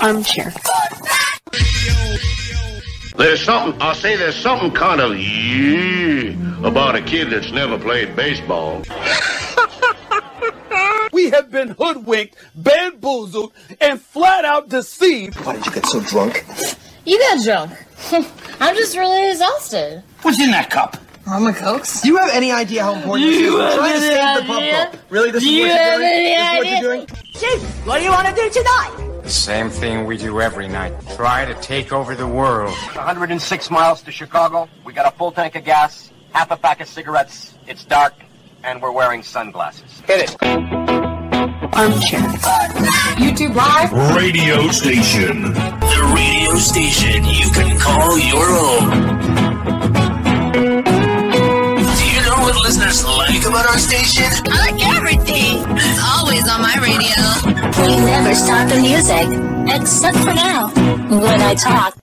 Armchair. There's something, I'll say there's something kind of yeah about a kid that's never played baseball. We have been hoodwinked, bamboozled, and flat out deceived. Why did you get so drunk? You got drunk. I'm just really exhausted. What's in that cup? Mama Cokes? Do you have any idea how important this is? You We're trying to any save the pub idea? Really, this Do is what you you're have doing? any This is what idea? you're doing? Chief, what do you want to do tonight? Same thing we do every night. Try to take over the world. 106 miles to Chicago. We got a full tank of gas, half a pack of cigarettes. It's dark, and we're wearing sunglasses. Hit it. Armchair. YouTube Live? Radio station. The radio station you can call your own. Listeners like about our station? I like everything. It's always on my radio. We never stop the music, except for now, when I talk.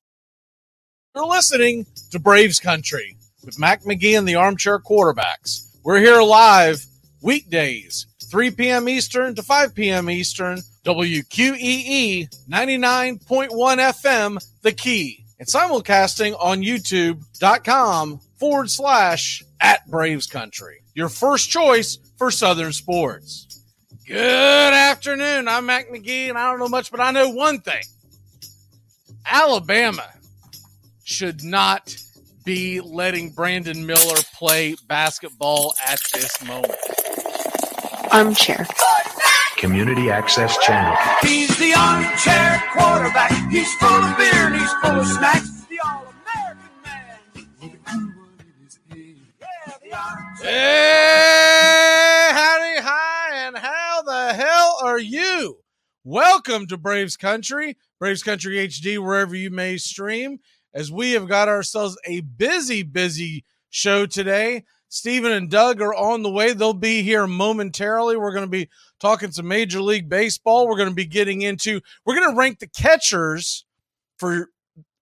You're listening to Braves Country with Mac McGee and the Armchair Quarterbacks. We're here live weekdays, 3 p.m. Eastern to 5 p.m. Eastern, WQEE 99.1 FM, The Key, and simulcasting on YouTube.com forward slash at Braves Country. Your first choice for Southern sports. Good afternoon. I'm Mac McGee, and I don't know much, but I know one thing Alabama should not be letting Brandon Miller play basketball at this moment. Armchair. Community Access Channel. He's the armchair quarterback. He's full of beer and he's full of snacks. Hey, howdy, hi, and how the hell are you? Welcome to Braves Country, Braves Country HD, wherever you may stream, as we have got ourselves a busy, busy show today. Stephen and Doug are on the way. They'll be here momentarily. We're going to be talking some Major League Baseball. We're going to be getting into, we're going to rank the catchers for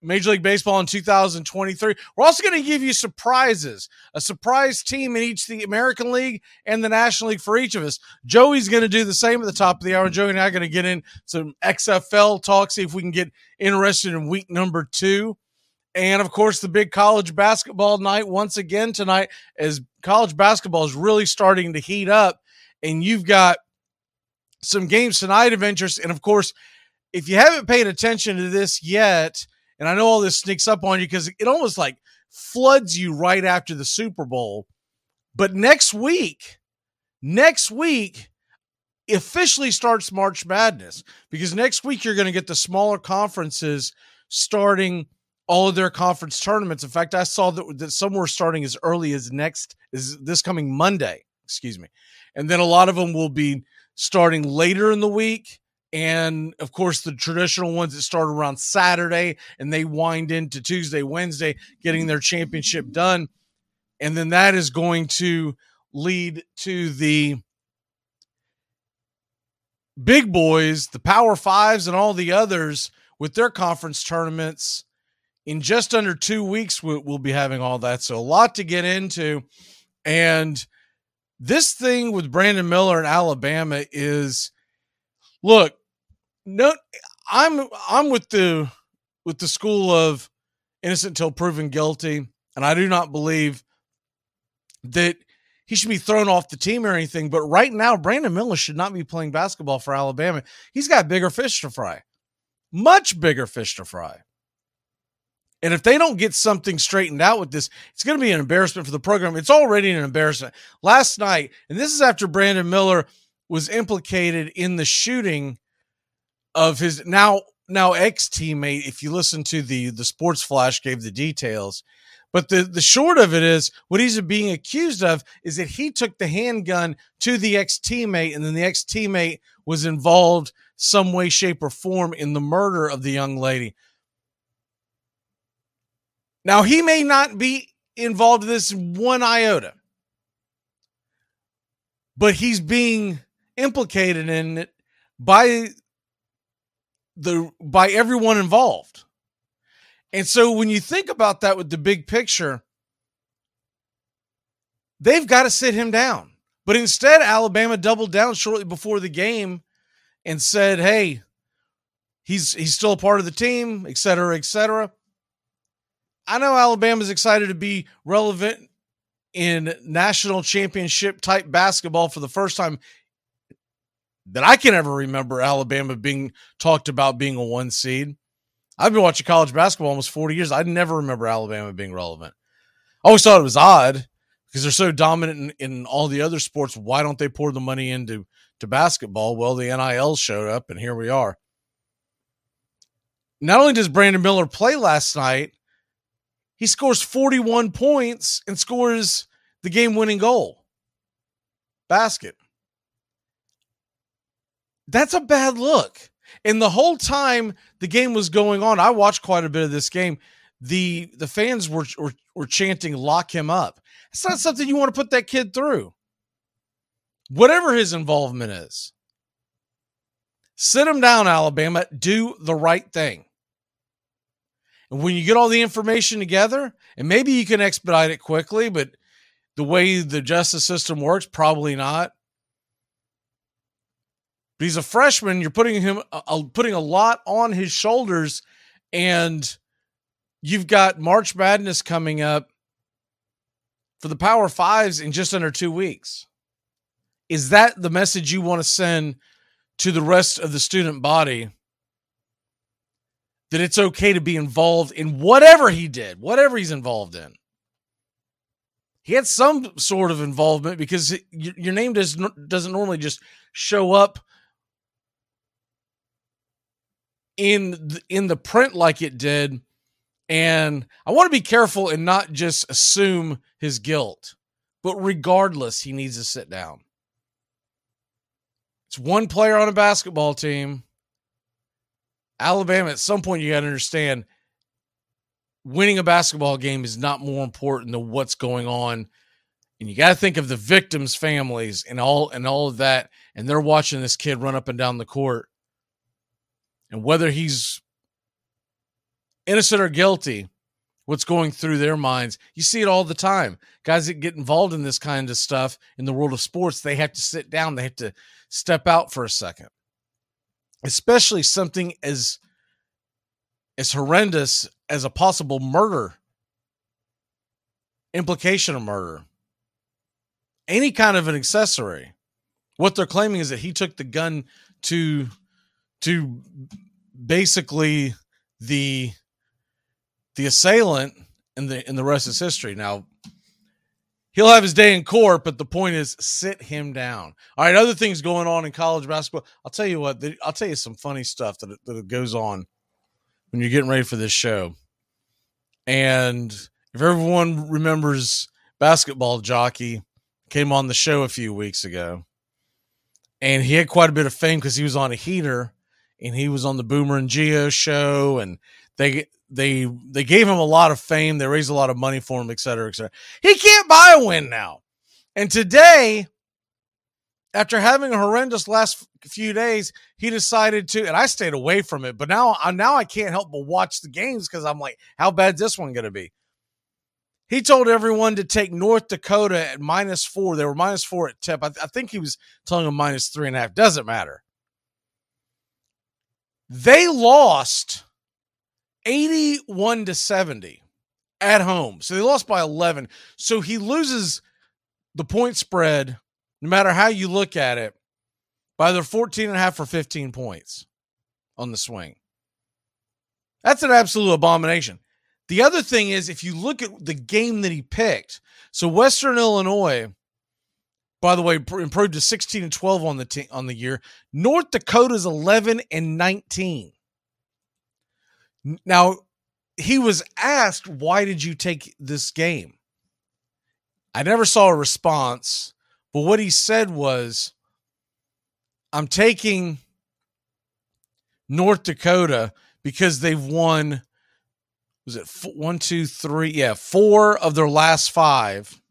Major League Baseball in 2023. We're also going to give you surprises, a surprise team in each the American League and the National League for each of us. Joey's going to do the same at the top of the hour. Joey and I are going to get in some XFL talk, see if we can get interested in week number two. And of course, the big college basketball night once again tonight, as college basketball is really starting to heat up. And you've got some games tonight of interest. And of course, if you haven't paid attention to this yet, and I know all this sneaks up on you because it almost like floods you right after the Super Bowl. But next week, next week officially starts March Madness because next week you're going to get the smaller conferences starting all of their conference tournaments. In fact, I saw that, that some were starting as early as next is this coming Monday, excuse me. And then a lot of them will be starting later in the week and of course the traditional ones that start around Saturday and they wind into Tuesday, Wednesday, getting their championship done. And then that is going to lead to the big boys, the Power Fives, and all the others with their conference tournaments. In just under two weeks, we'll be having all that. So, a lot to get into. And this thing with Brandon Miller in Alabama is look, no, I'm I'm with the with the school of innocent until proven guilty, and I do not believe that he should be thrown off the team or anything. But right now, Brandon Miller should not be playing basketball for Alabama. He's got bigger fish to fry, much bigger fish to fry. And if they don't get something straightened out with this, it's going to be an embarrassment for the program. It's already an embarrassment. Last night, and this is after Brandon Miller was implicated in the shooting of his now now ex teammate. If you listen to the the sports flash, gave the details. But the the short of it is, what he's being accused of is that he took the handgun to the ex teammate, and then the ex teammate was involved some way, shape, or form in the murder of the young lady. Now he may not be involved in this one iota, but he's being implicated in it by the by everyone involved. And so when you think about that with the big picture, they've got to sit him down. But instead, Alabama doubled down shortly before the game and said, "Hey, he's he's still a part of the team, et cetera, et cetera. I know Alabama's excited to be relevant in national championship type basketball for the first time that I can ever remember Alabama being talked about being a one seed. I've been watching college basketball almost 40 years. I never remember Alabama being relevant. I always thought it was odd because they're so dominant in, in all the other sports. Why don't they pour the money into to basketball? Well, the NIL showed up, and here we are. Not only does Brandon Miller play last night, he scores 41 points and scores the game winning goal basket. That's a bad look. And the whole time the game was going on, I watched quite a bit of this game. The the fans were were, were chanting "lock him up." It's not something you want to put that kid through. Whatever his involvement is, sit him down, Alabama. Do the right thing. And when you get all the information together, and maybe you can expedite it quickly, but the way the justice system works, probably not. But he's a freshman. You're putting him uh, putting a lot on his shoulders, and you've got March Madness coming up for the Power Fives in just under two weeks. Is that the message you want to send to the rest of the student body? That it's okay to be involved in whatever he did, whatever he's involved in. He had some sort of involvement because your name does, doesn't normally just show up in the, in the print like it did and I want to be careful and not just assume his guilt. But regardless, he needs to sit down. It's one player on a basketball team. Alabama, at some point, you got to understand winning a basketball game is not more important than what's going on. And you got to think of the victims' families and all and all of that. And they're watching this kid run up and down the court. And whether he's innocent or guilty, what's going through their minds. You see it all the time. Guys that get involved in this kind of stuff in the world of sports, they have to sit down, they have to step out for a second. Especially something as as horrendous as a possible murder implication of murder. Any kind of an accessory. What they're claiming is that he took the gun to to basically the the assailant and the and the rest is history. Now he'll have his day in court, but the point is sit him down. All right, other things going on in college basketball. I'll tell you what, I'll tell you some funny stuff that that goes on when you're getting ready for this show. And if everyone remembers basketball jockey came on the show a few weeks ago and he had quite a bit of fame because he was on a heater and he was on the Boomer and Gio show and they they they gave him a lot of fame. They raised a lot of money for him, et cetera, et cetera. He can't buy a win now. And today, after having a horrendous last few days, he decided to, and I stayed away from it. But now, now I can't help but watch the games because I'm like, how bad's this one going to be? He told everyone to take North Dakota at minus four. They were minus four at tip. I, th- I think he was telling them minus three and a half. Doesn't matter. They lost 81 to 70 at home. So they lost by 11. So he loses the point spread, no matter how you look at it, by their 14 and a half or 15 points on the swing. That's an absolute abomination. The other thing is, if you look at the game that he picked, so Western Illinois, by the way, improved to 16 and 12 on the t- on the year. North Dakota's 11 and 19. Now, he was asked, Why did you take this game? I never saw a response, but what he said was, I'm taking North Dakota because they've won, was it one, two, three? Yeah, four of their last five.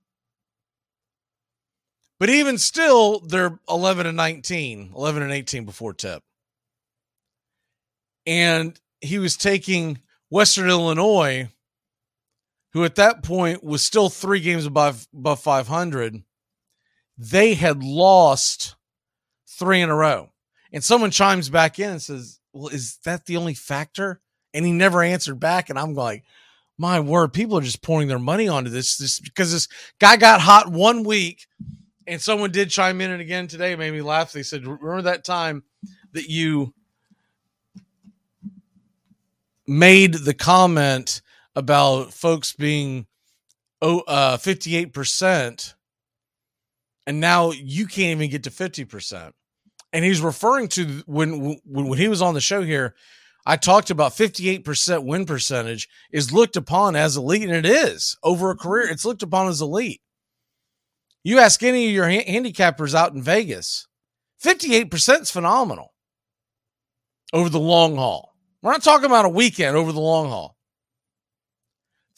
But even still, they're 11 and 19, 11 and 18 before tip. And he was taking Western Illinois, who at that point was still three games above above 500. They had lost three in a row, and someone chimes back in and says, well, is that the only factor? And he never answered back. And I'm like, my word, people are just pouring their money onto this, this because this guy got hot one week and someone did chime in and again today, made me laugh. They said, remember that time that you made the comment about folks being oh uh 58% and now you can't even get to 50% and he's referring to when, when he was on the show here i talked about 58% win percentage is looked upon as elite and it is over a career. It's looked upon as elite you ask any of your ha- handicappers out in vegas 58% is phenomenal over the long haul we're not talking about a weekend over the long haul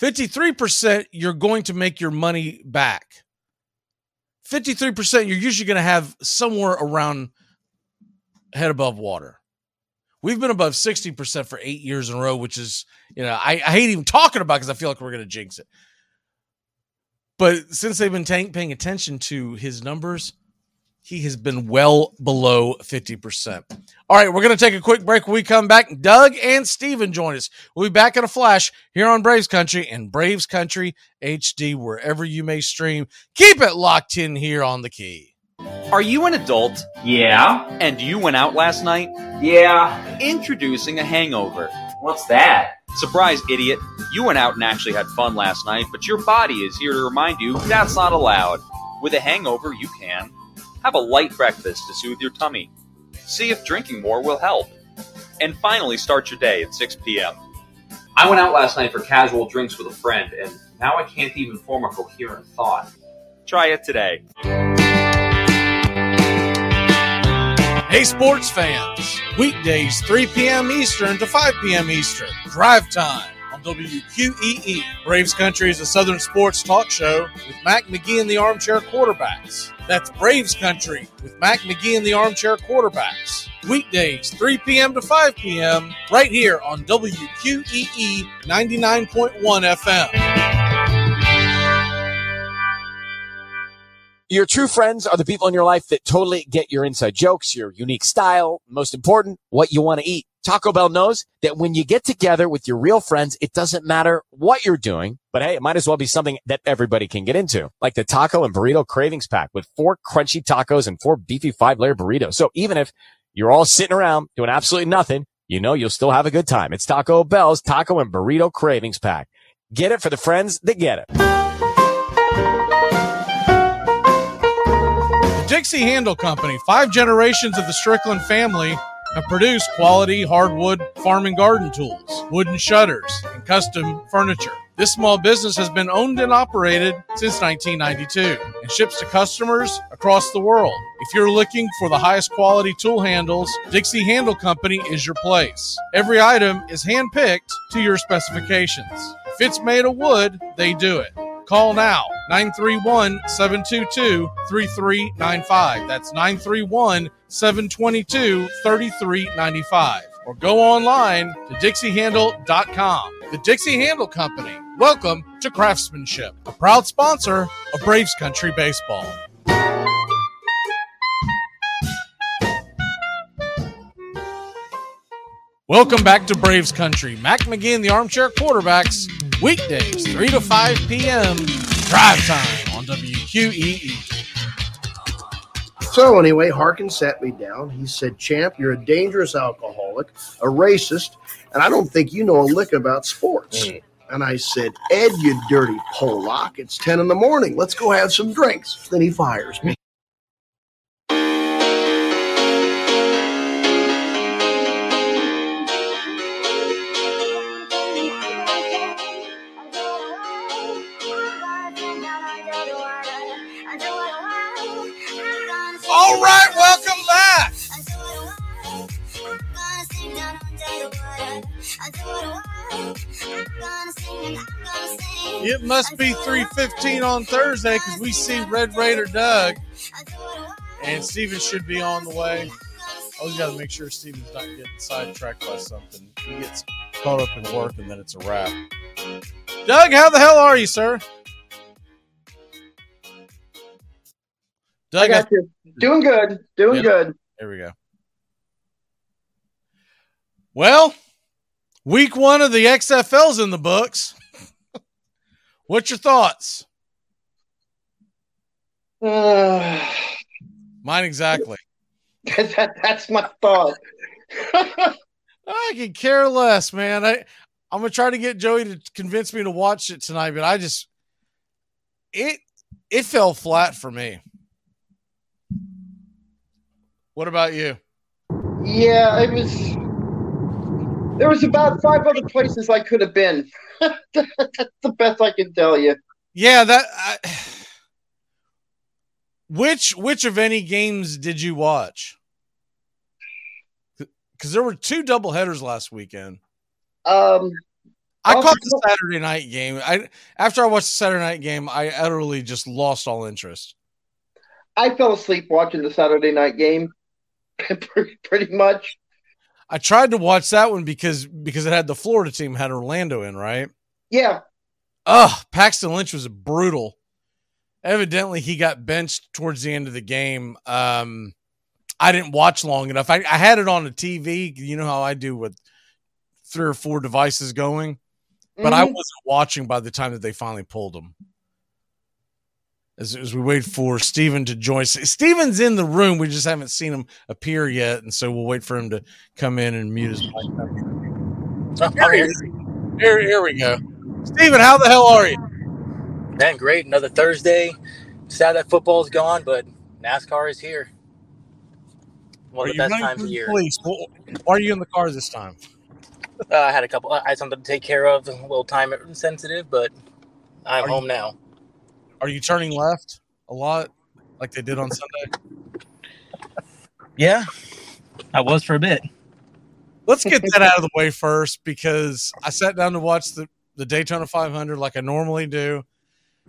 53% you're going to make your money back 53% you're usually going to have somewhere around head above water. We've been above 60% for eight years in a row, which is, you know, I, I hate even talking about because I feel like we're going to jinx it. But since they've been t- paying attention to his numbers, he has been well below 50%. All right, we're going to take a quick break. When we come back, Doug and Steven join us. We'll be back in a flash here on Braves Country and Braves Country HD, wherever you may stream. Keep it locked in here on the key. Are you an adult? Yeah. And you went out last night? Yeah. Introducing a hangover. What's that? Surprise, idiot. You went out and actually had fun last night, but your body is here to remind you that's not allowed. With a hangover, you can. Have a light breakfast to soothe your tummy. See if drinking more will help. And finally, start your day at 6 p.m. I went out last night for casual drinks with a friend, and now I can't even form a coherent thought. Try it today. Hey, sports fans. Weekdays, 3 p.m. Eastern to 5 p.m. Eastern. Drive time on WQEE. Braves Country is a Southern sports talk show with Mac McGee and the Armchair Quarterbacks. That's Braves Country with Mac McGee and the Armchair Quarterbacks. Weekdays, 3 p.m. to 5 p.m. right here on WQEE 99.1 FM. Your true friends are the people in your life that totally get your inside jokes, your unique style, most important, what you want to eat. Taco Bell knows that when you get together with your real friends, it doesn't matter what you're doing, but hey, it might as well be something that everybody can get into, like the taco and burrito cravings pack with four crunchy tacos and four beefy five layer burritos. So even if you're all sitting around doing absolutely nothing, you know you'll still have a good time. It's Taco Bell's taco and burrito cravings pack. Get it for the friends that get it. Dixie Handle Company, five generations of the Strickland family have produced quality hardwood farm and garden tools, wooden shutters, and custom furniture. This small business has been owned and operated since 1992 and ships to customers across the world. If you're looking for the highest quality tool handles, Dixie Handle Company is your place. Every item is handpicked to your specifications. If it's made of wood, they do it. Call now 931 722 3395. That's 931 722 3395. Or go online to DixieHandle.com. The Dixie Handle Company. Welcome to Craftsmanship, a proud sponsor of Braves Country Baseball. Welcome back to Braves Country. Mac McGee and the Armchair Quarterbacks, weekdays, 3 to 5 p.m. Drive time on. WQEE. So anyway, Harkin sat me down. He said, "Champ, you're a dangerous alcoholic, a racist, and I don't think you know a lick about sports." Mm. And I said, "Ed, you dirty Pollock, it's ten in the morning. Let's go have some drinks." Then he fires me. It must be 315 on Thursday because we see Red Raider Doug. And Steven should be on the way. I always got to make sure Steven's not getting sidetracked by something. He gets caught up in work and then it's a wrap. Doug, how the hell are you, sir? Doug, I got you. Doing good. Doing Yep. good. There we go. Well, week one of the XFL's in the books. What's your thoughts? Uh, Mine exactly. that, that's my thought. I can care less, man. I I'm gonna try to get Joey to convince me to watch it tonight, but I just it it fell flat for me. What about you? Yeah, it was. There was about five other places I could have been. That's the best I can tell you. Yeah, that. I, which which of any games did you watch? Because there were two double headers last weekend. Um, I caught the Saturday night game. I after I watched the Saturday night game, I utterly just lost all interest. I fell asleep watching the Saturday night game, pretty, pretty much. I tried to watch that one because because it had the Florida team had Orlando in, right? Yeah, Ugh, Paxton Lynch was brutal. Evidently, he got benched towards the end of the game. Um, I didn't watch long enough. I, I had it on the TV. You know how I do with three or four devices going, but I Mhm. wasn't watching by the time that they finally pulled him. As, as we wait for Steven to join, Steven's in the room. We just haven't seen him appear yet, and so we'll wait for him to come in and mute his mic. Oh, Here, here, here we go. Steven, how the hell are you? Man, great. Another Thursday. Sad that football's gone, but NASCAR is here. One Are of the best times of year. police? Well, Why are you in the car this time? Uh, I had a couple. I had something to take care of, a little time sensitive, but I'm Are you- home now. Are you turning left a lot, like they did on Sunday? Yeah, I was for a bit. Let's get that out of the way first because I sat down to watch the, the Daytona 500 like I normally do.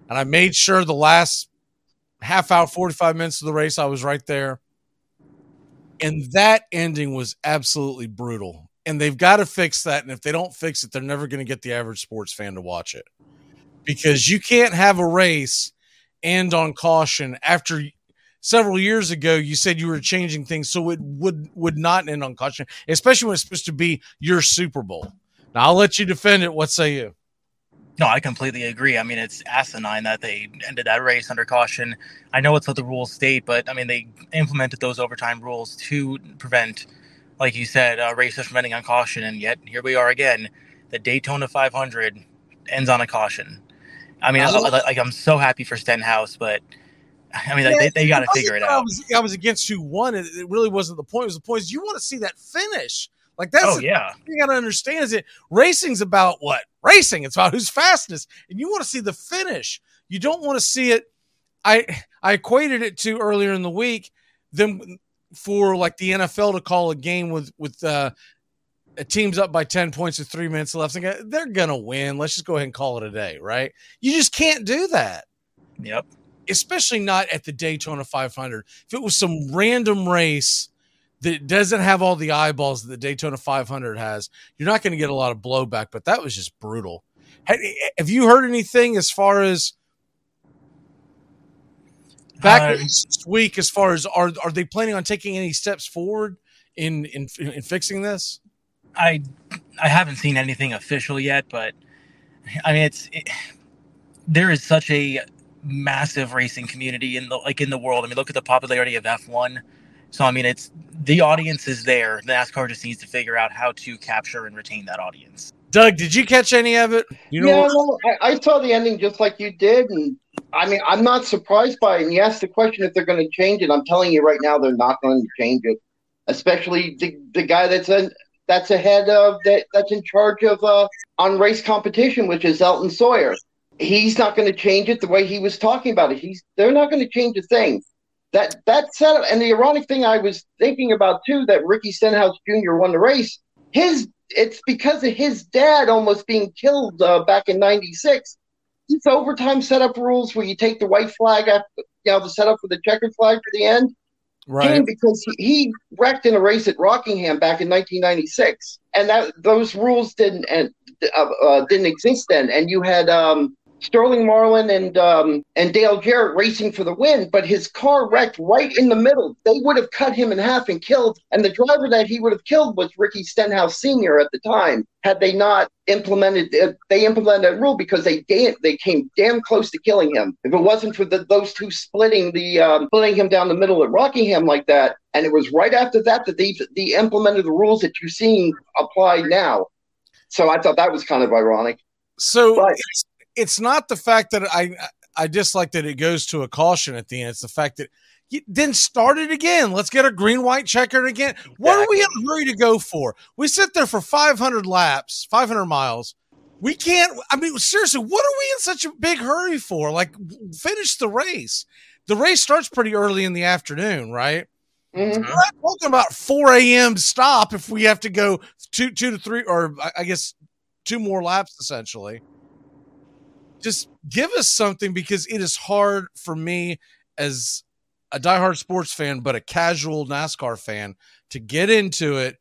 And I made sure the last half hour, 45 minutes of the race, I was right there. And that ending was absolutely brutal. And they've got to fix that. And if they don't fix it, they're never going to get the average sports fan to watch it because you can't have a race end on caution after several years ago you said you were changing things so it would would not end on caution especially when it's supposed to be your super bowl now i'll let you defend it what say you No, I completely agree. I mean, it's asinine that they ended that race under caution. I know it's what the rules state, but I mean, they implemented those overtime rules to prevent, like you said, uh, races from ending on caution. And yet, here we are again. The Daytona 500 ends on a caution. I mean, I, I- like, I'm so happy for Stenhouse, but I mean, like, they, they got to figure it I out. was, I was against who won it. It really wasn't the point. It was the point is you want to see that finish. Like that's Oh, yeah. You got to understand is it racing's about what racing. It's about who's fastest, and you want to see the finish. You don't want to see it. I I equated it to earlier in the week them for like the NFL to call a game with with uh, a team's up by ten points with three minutes left. And they're gonna win. Let's just go ahead and call it a day, right? You just can't do that Yep. especially not at the Daytona 500. If it was some random race that doesn't have all the eyeballs that the Daytona 500 has, you're not going to get a lot of blowback. But that was just brutal. Have, have you heard anything as far as back Uh, this week? As far as are are they planning on taking any steps forward in in, in fixing this? I I haven't seen anything official yet, but I mean it's it, there is such a massive racing community in the like in the world. I mean, look at the popularity of F1. So I mean, it's the audience is there. NASCAR just needs to figure out how to capture and retain that audience. Doug, did you catch any of it? You know, yeah, no, I, I saw the ending just like you did, and I mean, I'm not surprised by it. And you asked the question if they're going to change it. I'm telling you right now, they're not going to change it. Especially the the guy that's in, that's ahead of that that's in charge of uh, on race competition, which is Elton Sawyer. He's not going to change it the way he was talking about it. He's they're not going to change a thing. That that setup and the ironic thing I was thinking about too that Ricky Stenhouse Jr. won the race. His it's because of his dad almost being killed uh, back in '96. These overtime setup rules where you take the white flag after you know the setup for the checkered flag for the end right? because he, he wrecked in a race at Rockingham back in 1996, and that those rules didn't and uh, uh, didn't exist then. And you had um, Sterling Marlin and um, and Dale Jarrett racing for the win, but his car wrecked right in the middle. They would have cut him in half and killed, and the driver that he would have killed was Ricky Stenhouse Sr. at the time. Had they not implemented, uh, they implemented that rule because they da- they came damn close to killing him. If it wasn't for the, those two splitting the um, splitting him down the middle at Rockingham like that, and it was right after that that they they implemented the rules that you're seeing applied now. So I thought that was kind of ironic. So it's, it's not the fact that I I dislike that it goes to a caution at the end. It's the fact that then start it again. Let's get a green white checker again. What are we in a hurry to go for? We sit there for 500 laps, 500 miles. We can't. I mean, seriously, what are we in such a big hurry for? Like, finish the race. The race starts pretty early in the afternoon, right? Mm-hmm. We're not talking about 4 a.m. stop if we have to go two, two to three, or I guess two more laps essentially. Just give us something because it is hard for me as a diehard sports fan, but a casual NASCAR fan to get into it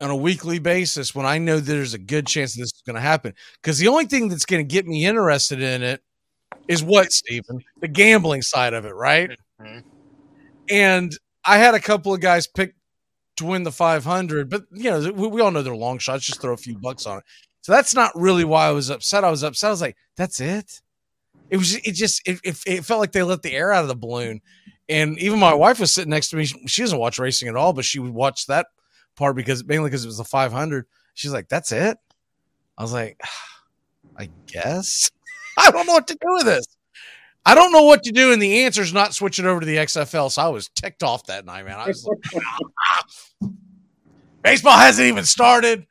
on a weekly basis when I know there's a good chance this is going to happen. Because the only thing that's going to get me interested in it is what, Stephen? The gambling side of it, right? Mm-hmm. And I had a couple of guys pick to win the 500, but you know, we, we all know they're long shots. Just throw a few bucks on it. So that's not really why I was upset. I was upset. I was like, that's it. It was. It just. It, it, it felt like they let the air out of the balloon. And even my wife was sitting next to me. She, she doesn't watch racing at all, but she would watch that part because mainly because it was a 500. She's like, that's it. I was like, ah, I guess. I don't know what to do with this. I don't know what to do, and the answer is not switching over to the XFL. So I was ticked off that night, man. I was like, ah, ah. baseball hasn't even started.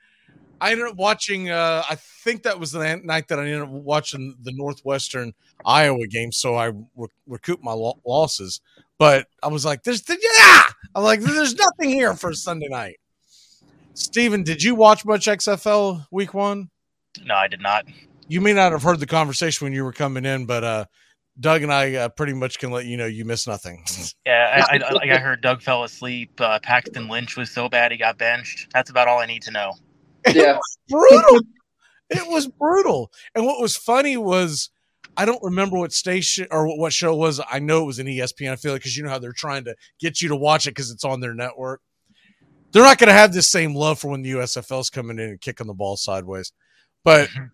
I ended up watching. Uh, I think that was the night that I ended up watching the Northwestern Iowa game, so I re- recouped my lo- losses. But I was like, "There's yeah," I'm like, "There's nothing here for Sunday night." Steven, did you watch much XFL Week One? No, I did not. You may not have heard the conversation when you were coming in, but uh, Doug and I uh, pretty much can let you know you missed nothing. Yeah, I, I, like I heard Doug fell asleep. Uh, Paxton Lynch was so bad he got benched. That's about all I need to know. Yeah. brutal. it was brutal. And what was funny was I don't remember what station or what- show it was. I know it was an ESPN affiliate because you know how they're trying to get you to watch it because it's on their network. They're not going to have the same love for when the USFL's coming in and kicking the ball sideways, but mm-hmm.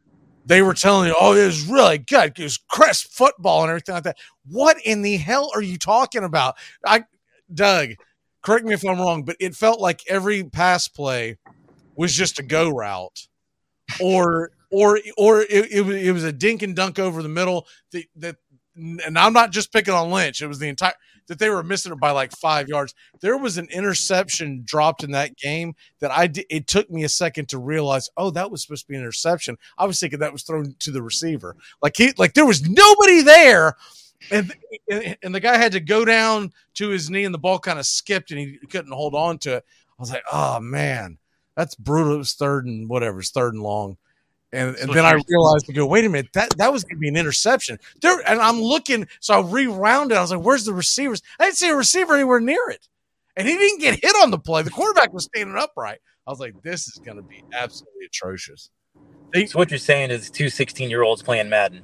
they were telling you, "Oh, it was really good. It was crisp football and everything like that." What in the hell are you talking about? I, Doug, correct me if I'm wrong, but it felt like every pass play was just a go route, or or or it, it, was, a dink and dunk over the middle. That, that and I'm not just picking on Lynch. It was the entire that they were missing it by like five yards. There was an interception dropped in that game that I did. It took me a second to realize, oh, that was supposed to be an interception. I was thinking that was thrown to the receiver. Like he like there was nobody there. And, and the guy had to go down to his knee and the ball kind of skipped and he couldn't hold on to it. I was like, oh man, that's brutal. It was third and whatever, it's third and long. And, and So then I realized to go, wait a minute, that, that was gonna be an interception. There and I'm looking, so I rewound it. I was like, where's the receivers? I didn't see a receiver anywhere near it. And he didn't get hit on the play. The quarterback was standing upright. I was like, this is gonna be absolutely atrocious. so what you're saying is two 16 year olds playing Madden.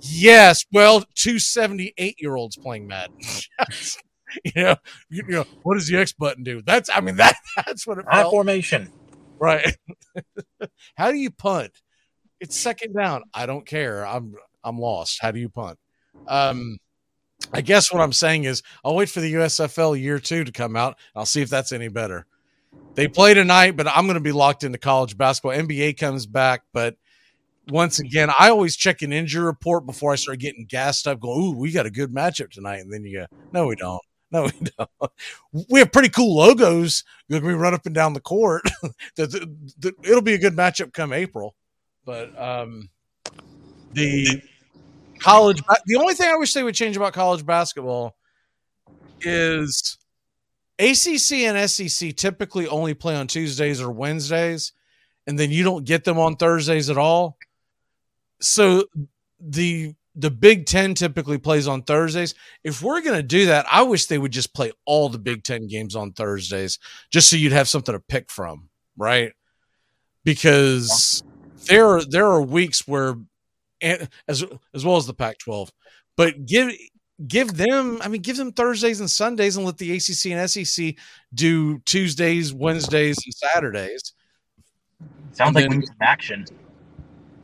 Yes, well, two 78 year olds playing Madden. you know, you, know, what does the X button do? That's, I mean, that that's what it felt. formation. Right. How do you punt? It's second down. I don't care. I'm I'm lost. How do you punt? Um, I guess what I'm saying is I'll wait for the USFL year two to come out. I'll see if that's any better. They play tonight, but I'm going to be locked into college basketball. NBA comes back, but once again, I always check an injury report before I start getting gassed up. Going, ooh, we got a good matchup tonight, and then you go, no, we don't. No, we don't. We have pretty cool logos. We run up and down the court. it'll be a good matchup come April. But um, the college, the only thing I wish they would change about college basketball is ACC and SEC typically only play on Tuesdays or Wednesdays, and then you don't get them on Thursdays at all. So the the Big Ten typically plays on Thursdays. If we're going to do that, I wish they would just play all the Big Ten games on Thursdays, just so you'd have something to pick from, right? Because there there are weeks where and as as well as the Pac-12. But give give them, I mean, give them Thursdays and Sundays, and let the ACC and SEC do Tuesdays, Wednesdays, and Saturdays. Sounds And like then- we need some action.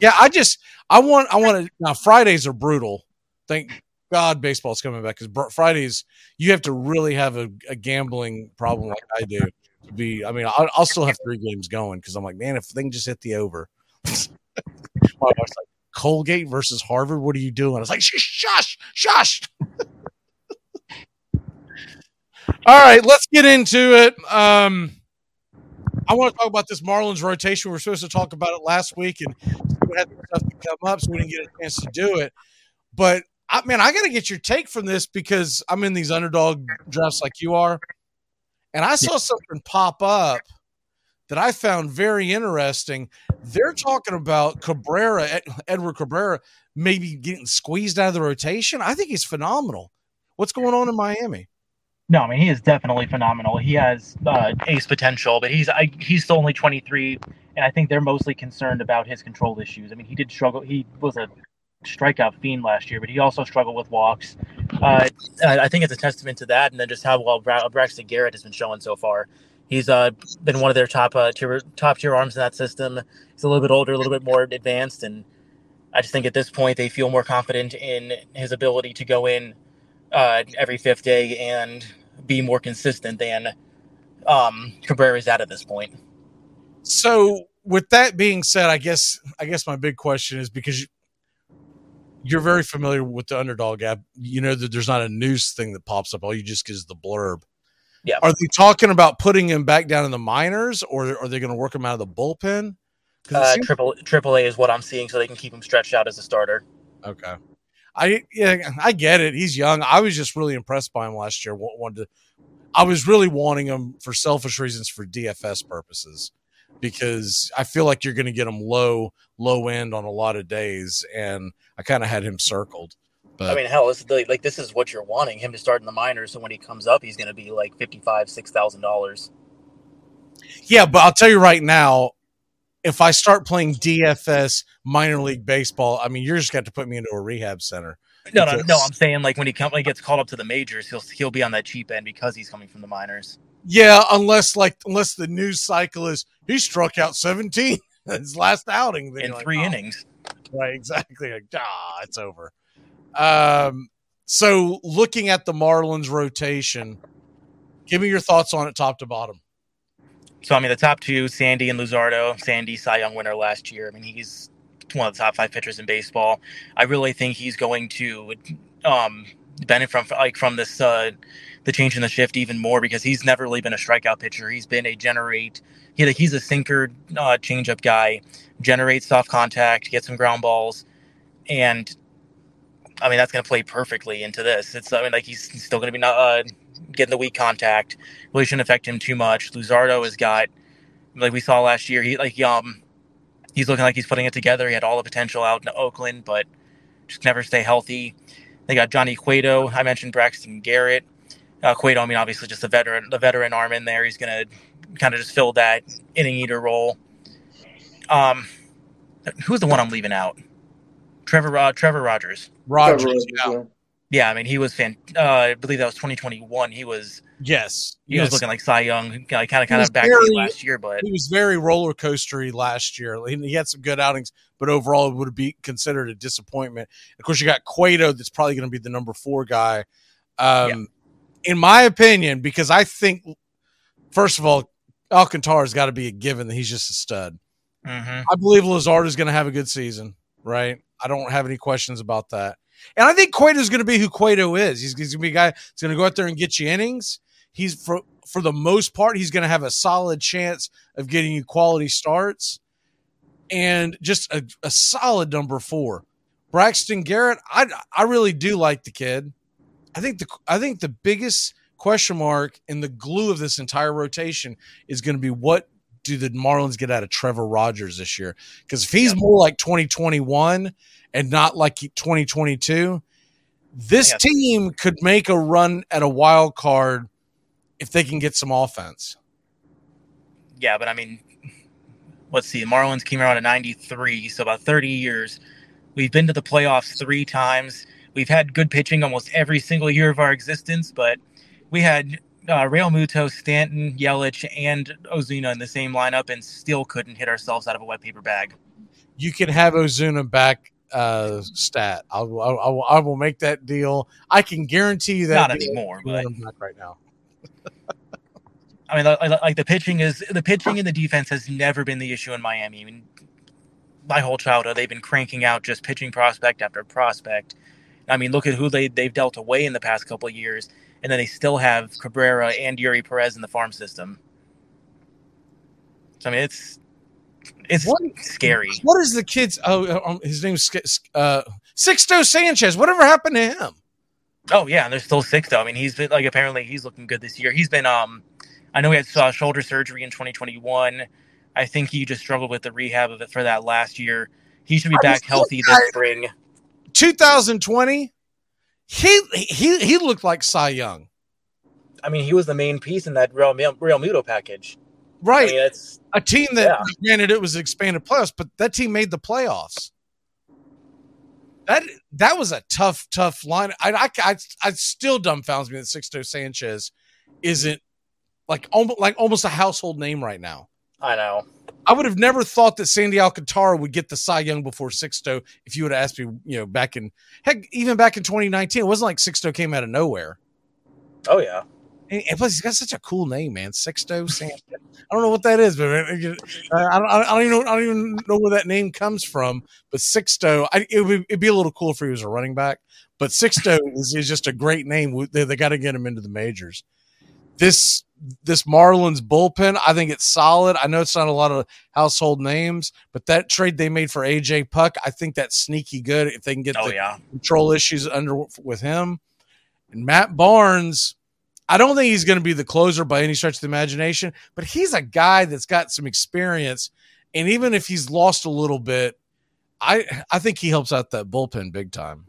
Yeah, I just I want I want to now Fridays are brutal. Thank God baseball's coming back because Fridays you have to really have a, a gambling problem like I do to be. I mean, I'll, I'll still have three games going because I'm like, man, if can just hit the over. My wife's like, Colgate versus Harvard. What are you doing? I was like, shush, shush, shush. All right, let's get into it. Um, I want to talk about this Marlins rotation. We were supposed to talk about it last week, and we had stuff to come up, so we didn't get a chance to do it. But I, man, I got to get your take from this because I'm in these underdog drafts like you are, and I saw something pop up that I found very interesting. They're talking about Cabrera, Edward Cabrera, maybe getting squeezed out of the rotation. I think he's phenomenal. What's going on in Miami? No, I mean he is definitely phenomenal. He has uh, ace potential, but he's I, he's still only 23, and I think they're mostly concerned about his control issues. I mean, he did struggle. He was a strikeout fiend last year, but he also struggled with walks. Uh, I think it's a testament to that, and then just how well Bra- Braxton Garrett has been showing so far. He's uh, been one of their top uh, tier top tier arms in that system. He's a little bit older, a little bit more advanced, and I just think at this point they feel more confident in his ability to go in uh, every fifth day and be more consistent than um, Cabrera is at at this point. So, with that being said, I guess I guess my big question is because you, you're very familiar with the underdog app. You know that there's not a news thing that pops up. All you just get is the blurb. Yeah. Are they talking about putting him back down in the minors, or are they going to work him out of the bullpen? Uh, seems- triple triple A is what I'm seeing, so they can keep him stretched out as a starter. Okay. I yeah, I get it. He's young. I was just really impressed by him last year. Wanted to, I was really wanting him for selfish reasons for DFS purposes because I feel like you're going to get him low low end on a lot of days, and I kind of had him circled. But I mean, hell, this is the, like this is what you're wanting him to start in the minors, so when he comes up, he's going to be like fifty five, six thousand dollars. yeah, but I'll tell you right now, if I start playing DFS minor league baseball, I mean, you're just got to put me into a rehab center. No, no, no. I'm saying like when he come, when he gets called up to the majors, he'll he'll be on that cheap end because he's coming from the minors. Yeah, unless like unless the news cycle is he struck out 17 his last outing in you're like, three "Oh." innings. Right, exactly. Like, ah, it's over. Um, so looking at the Marlins rotation, give me your thoughts on it top to bottom. So I mean, the top two, Sandy and Luzardo. Sandy Cy Young winner last year. I mean, he's one of the top five pitchers in baseball. I really think he's going to um, benefit from like from this uh, the change in the shift even more because he's never really been a strikeout pitcher. He's been a generate. He, he's a sinker uh, changeup guy. Generates soft contact, gets some ground balls, and I mean that's going to play perfectly into this. It's I mean like he's still going to be not uh, getting the weak contact. Really shouldn't affect him too much. Luzardo has got like we saw last year. He like um he's looking like he's putting it together. He had all the potential out in Oakland, but just never stay healthy. They got Johnny Cueto. I mentioned Braxton Garrett. Uh, Cueto, I mean, obviously just a veteran, the veteran arm in there. He's gonna kind of just fill that inning eater role. Um, who's the one I'm leaving out? Trevor uh, Trevor Rogers. Rogers, yeah. Yeah, I mean, he was fan. Uh, I believe that was 2021. He was Yes. he yes. was looking like Cy Young, kind of kind of back very- last year, but he was very roller coastery last year. He, he had some good outings, but overall it would be considered a disappointment. Of course, you got Cueto, that's probably going to be the number four guy. Um, In my opinion, because I think, first of all, Alcantara's got to be a given that he's just a stud. Mhm. I believe Lazard is going to have a good season, right? I don't have any questions about that. And I think Cueto is going to be who Cueto is. He's, he's going to be a guy that's going to go out there and get you innings. He's for for the most part, he's going to have a solid chance of getting you quality starts and just a, a solid number four. Braxton Garrett, I I really do like the kid. I think the I think the biggest question mark and the glue of this entire rotation is going to be what do the Marlins get out of Trevor Rogers this year? Because if he's more like 2021 and not like 2022, this Yeah. team could make a run at a wild card if they can get some offense. yeah, but I mean, let's see. The Marlins came around in '93, so about 30 years. We've been to the playoffs three times. We've had good pitching almost every single year of our existence, but we had uh, Realmuto, Stanton, Yelich, and Ozuna in the same lineup and still couldn't hit ourselves out of a wet paper bag. You can have Ozuna back uh, stat. I'll, I'll, I'll, make that deal. I can guarantee you that Not anymore, but- back right now. I mean, like, like the pitching is the pitching and the defense has never been the issue in Miami. I mean, my whole childhood they've been cranking out just pitching prospect after prospect. I mean, look at who they they've dealt away in the past couple of years, and then they still have Cabrera and Eury Perez in the farm system. So I mean, it's it's scary. What is the kid's? Oh, um, his name's uh, Sixto Sanchez. Whatever happened to him? Oh yeah, and there's still Sixto. I mean, he's been like apparently he's looking good this year. He's been um, I know he had uh, shoulder surgery in 2021. I think he just struggled with the rehab of it for that last year. He should be I back healthy this spring. 2020. He he he looked like Cy Young. I mean, he was the main piece in that Real Realmuto package. Right. I mean, it's a team that Yeah. granted it was expanded playoffs, but that team made the playoffs. That that was a tough, tough line. I I, I, I still dumbfounds me that Sixto Sanchez isn't like almost like almost a household name right now. I know. I would have never thought that Sandy Alcantara would get the Cy Young before Sixto if you would have asked me, you know, back in heck, even back in 2019. It wasn't like Sixto came out of nowhere. Oh yeah. And, and plus, he's got such a cool name, man. Sixto Sanchez. I don't know what that is, but man, I don't, I don't even know. I don't even know where that name comes from. But Sixto, I, it would it'd be a little cool if he was a running back. But Sixto is, is just a great name. They, they got to get him into the majors. This this Marlins bullpen, I think it's solid. I know it's not a lot of household names, but that trade they made for AJ Puk, I think that's sneaky good if they can get Oh, the yeah. control issues under with him. And Matt Barnes, I don't think he's going to be the closer by any stretch of the imagination, but he's a guy that's got some experience. And even if he's lost a little bit, I I think he helps out that bullpen big time.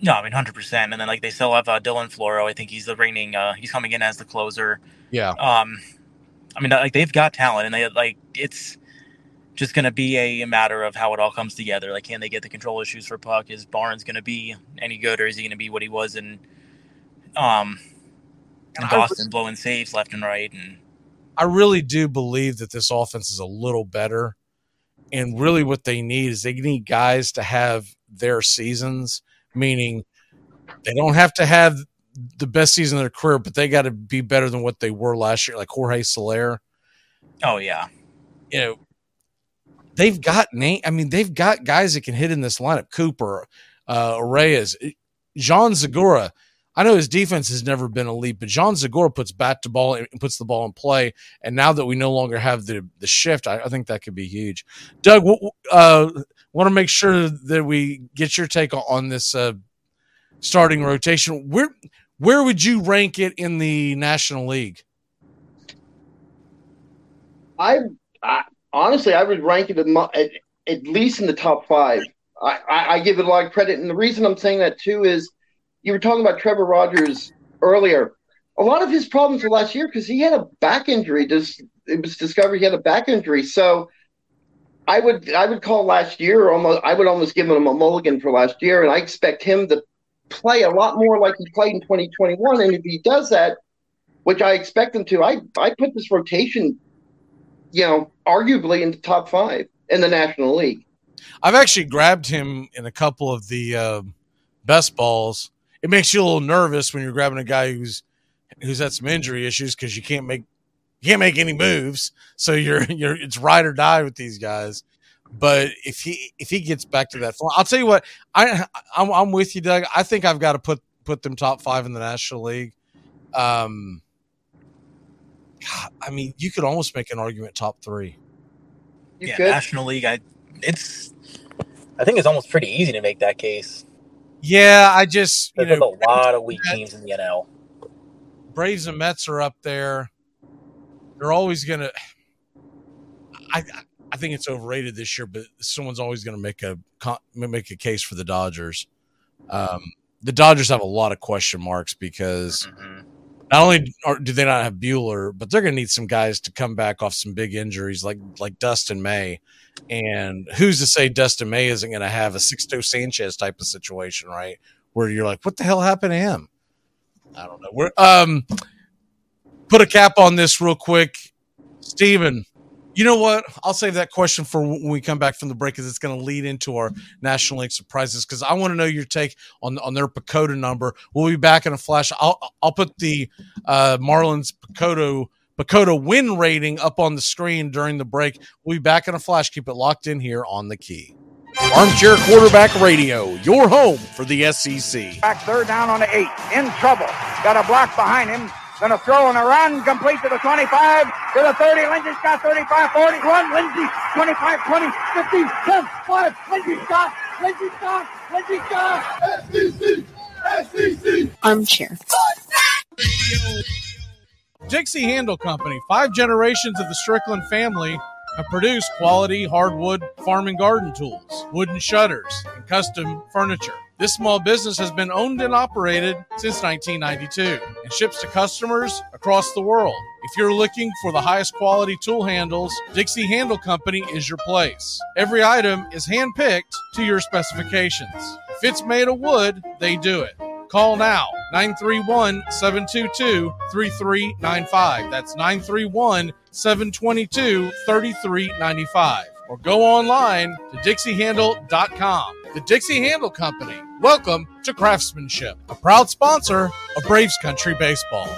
No, I mean hundred percent. And then like they still have uh, Dylan Floro. I think he's the reigning. Uh, he's coming in as the closer. Yeah. Um, I mean like they've got talent, and they like it's just going to be a matter of how it all comes together. Like, can they get the control issues for Puk? Is Barnes going to be any good, or is he going to be what he was in um in Boston, blowing saves left and right? And I really do believe that this offense is a little better. And really, what they need is they need guys to have their seasons, meaning they don't have to have the best season of their career, but they got to be better than what they were last year, like Jorge Soler. oh yeah, You know, they've got name. I mean, they've got guys that can hit in this lineup. Cooper, uh, Reyes, Jean Segura. I know his defense has never been elite, but Jean Segura puts bat to ball and puts the ball in play. And now that we no longer have the the shift, I, I think that could be huge. Doug, uh, want to make sure that we get your take on, this uh, starting rotation. Where where would you rank it in the National League? I, I honestly, I would rank it at, at, at least in the top five. I, I, I give it a lot of credit, and the reason I'm saying that too is you were talking about Trevor Rogers earlier. A lot of his problems were last year because he had a back injury. Just it was discovered he had a back injury. So I would I would call last year almost. I would almost give him a mulligan for last year, and I expect him to play a lot more like he played in 2021. And if he does that, which I expect him to, I I put this rotation you know, arguably in the top five in the National League. I've actually grabbed him in a couple of the uh, best balls. It makes you a little nervous when you're grabbing a guy who's who's had some injury issues because you can't make you can't make any moves. So you're you're it's ride or die with these guys. But if he if he gets back to that form, I'll tell you what I I'm, I'm with you, Doug. I think I've got to put put them top five in the National League. Um, God, I mean, you could almost make an argument top three. yeah, National League. I it's I think it's almost pretty easy to make that case. Yeah, I just you There's know a lot of weak teams in the NL. Braves and Mets are up there. They're always gonna. I I think it's overrated this year, but someone's always gonna make a make a case for the Dodgers. Um, the Dodgers have a lot of question marks because not only are, do they not have Buehler, but they're going to need some guys to come back off some big injuries like like Dustin May. And who's to say Dustin May isn't going to have a Sixto Sanchez type of situation, right? Where you're like, what the hell happened to him? I don't know. We're um put a cap on this real quick. Steven, you know what? I'll save that question for when we come back from the break because it's going to lead into our National League surprises. Because I want to know your take on on their PECOTA number. We'll be back in a flash. I'll I'll put the uh, Marlins PECOTA PECOTA win rating up on the screen during the break. We'll be back in a flash. Keep it locked in here on the key. Armchair Quarterback Radio, your home for the SEC. Back third down on the eight. In trouble. Got a block behind him. Gonna throw and a run. Complete to the 25, to the 30. Lindsay Scott 35, 41. Lindsay 25, 20, 15, 10, 5. Lindsay Scott. Lindsay Scott. Lindsay Scott. SEC. SEC. Armchair. Dixie Handle Company, five generations of the Strickland family have produced quality hardwood farm and garden tools, wooden shutters, and custom furniture. This small business has been owned and operated since 1992 and ships to customers across the world. If you're looking for the highest quality tool handles, Dixie Handle Company is your place. Every item is handpicked to your specifications. If it's made of wood, they do it. Call now 931 722 3395. That's 931 722 3395. Or go online to dixiehandle.com. The Dixie Handle Company. Welcome to Craftsmanship, a proud sponsor of Braves Country Baseball.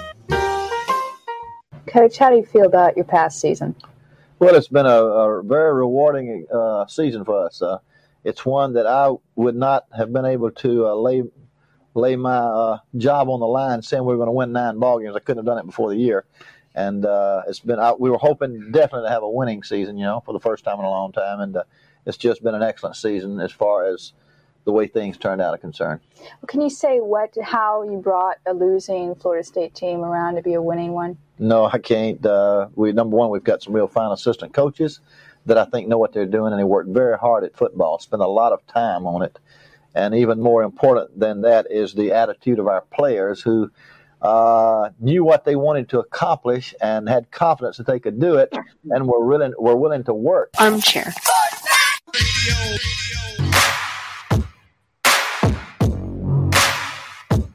Coach, how do you feel about your past season? Well, it's been a, a very rewarding uh, season for us. Uh, it's one that I would not have been able to uh, lay lay my uh, job on the line saying we were going to win nine ball games. I couldn't have done it before the year, and uh, it's been. I, we were hoping definitely to have a winning season, you know, for the first time in a long time, and uh, it's just been an excellent season as far as the way things turned out are concerned. Can you say what, how you brought a losing Florida State team around to be a winning one? No, I can't. Uh, we number one, we've got some real fine assistant coaches that I think know what they're doing, and they work very hard at football. Spend a lot of time on it, and even more important than that is the attitude of our players who uh, knew what they wanted to accomplish and had confidence that they could do it, and were willing were willing to work. Armchair.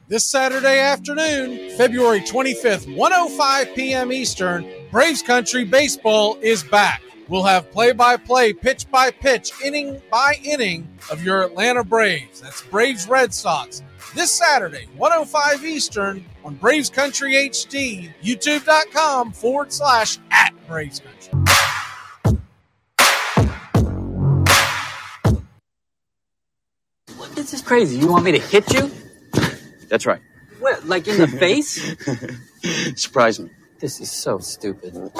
This Saturday afternoon, February 25th, 105 p.m. Eastern, Braves Country Baseball is back. We'll have play by play, pitch by pitch, inning by inning of your Atlanta Braves. That's Braves Red Sox. This Saturday, 105 Eastern on Braves Country HD, youtube.com forward slash at Braves Country. This is crazy. You want me to hit you? That's right. What, like in the face? Surprise me. This is so stupid. You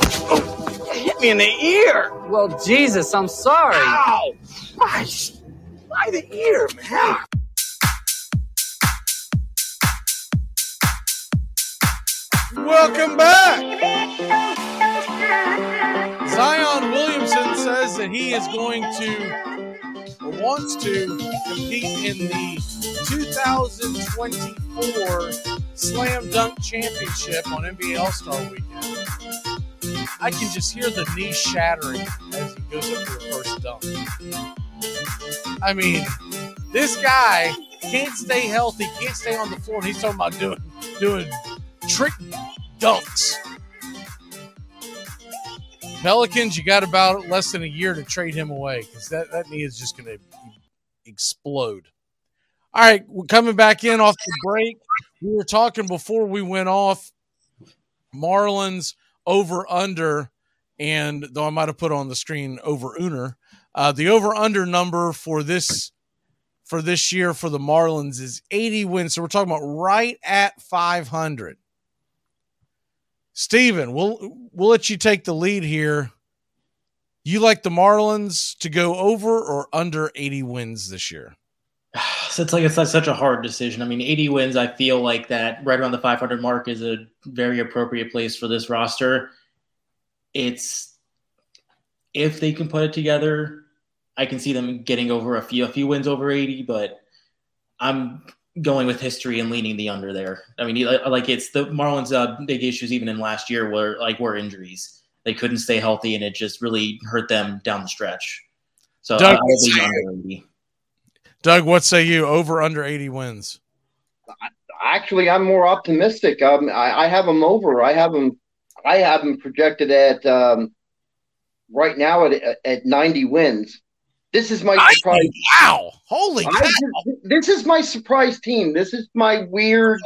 hit me in the ear. Well, Jesus, I'm sorry. Ow! Christ! By the ear, man. Welcome back. Zion Williamson says that he is going to, or wants to, compete in the 2024 Slam Dunk Championship on NBA All Star Weekend. I can just hear the knee shattering as he goes up for the first dunk. I mean, this guy can't stay healthy, can't stay on the floor, and he's talking about doing doing trick dunks. Pelicans, you got about less than a year to trade him away because that, that knee is just going to explode. All right, we're coming back in off the break. We were talking before we went off Marlins over under, and though I might have put on the screen over Uner, uh, the over under number for this for this year for the Marlins is 80 wins. So we're talking about right at 500. Steven, we'll we'll let you take the lead here. You like the Marlins to go over or under 80 wins this year? So it's like it's such a hard decision. I mean, 80 wins, I feel like that right around the 500 mark is a very appropriate place for this roster. It's if they can put it together, I can see them getting over a few a few wins over 80, but I'm going with history and leaning the under there. I mean, like it's the Marlins' uh, big issues even in last year were like were injuries. They couldn't stay healthy, and it just really hurt them down the stretch. So Doug, I, I would under Doug, what say you? Over under 80 wins. Actually, I'm more optimistic. Um, I, I have them over. I have them. I have them projected at um, right now at at 90 wins. This is my surprise. Wow! Holy I cow! just- this is my surprise team. This is my weird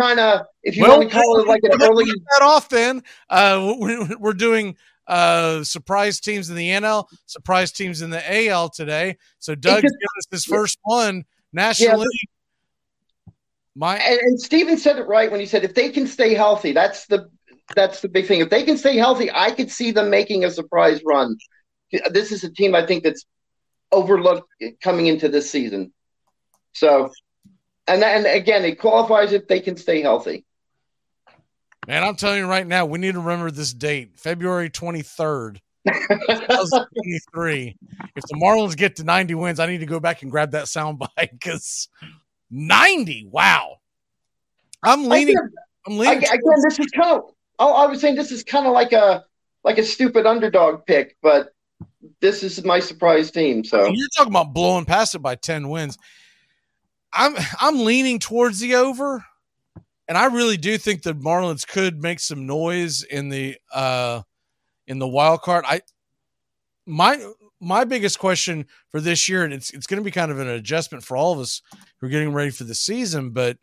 kind of, if you Well, want to call it like an let's early. get that off then. Uh, we- we're doing uh, surprise teams in the NL, surprise teams in the AL today. So Doug just- giving us his first one nationally. My and, and Steven said it right when he said if they can stay healthy, that's the that's the big thing. If they can stay healthy, I could see them making a surprise run. This is a team I think that's overlooked coming into this season. So, and and again, it qualifies if they can stay healthy. Man, I'm telling you right now, we need to remember this date, February 23rd, 2023. If the Marlins get to 90 wins, I need to go back and grab that soundbite because 90, wow. I'm leaning. I'm leaning. Again, again, this is kind of. I was saying this is kind of like a like a stupid underdog pick, but this is my surprise team. So You're talking about blowing past it by 10 wins. I'm I'm leaning towards the over. And I really do think the Marlins could make some noise in the uh in the wild card. I my my biggest question for this year, and it's it's gonna be kind of an adjustment for all of us who are getting ready for the season, but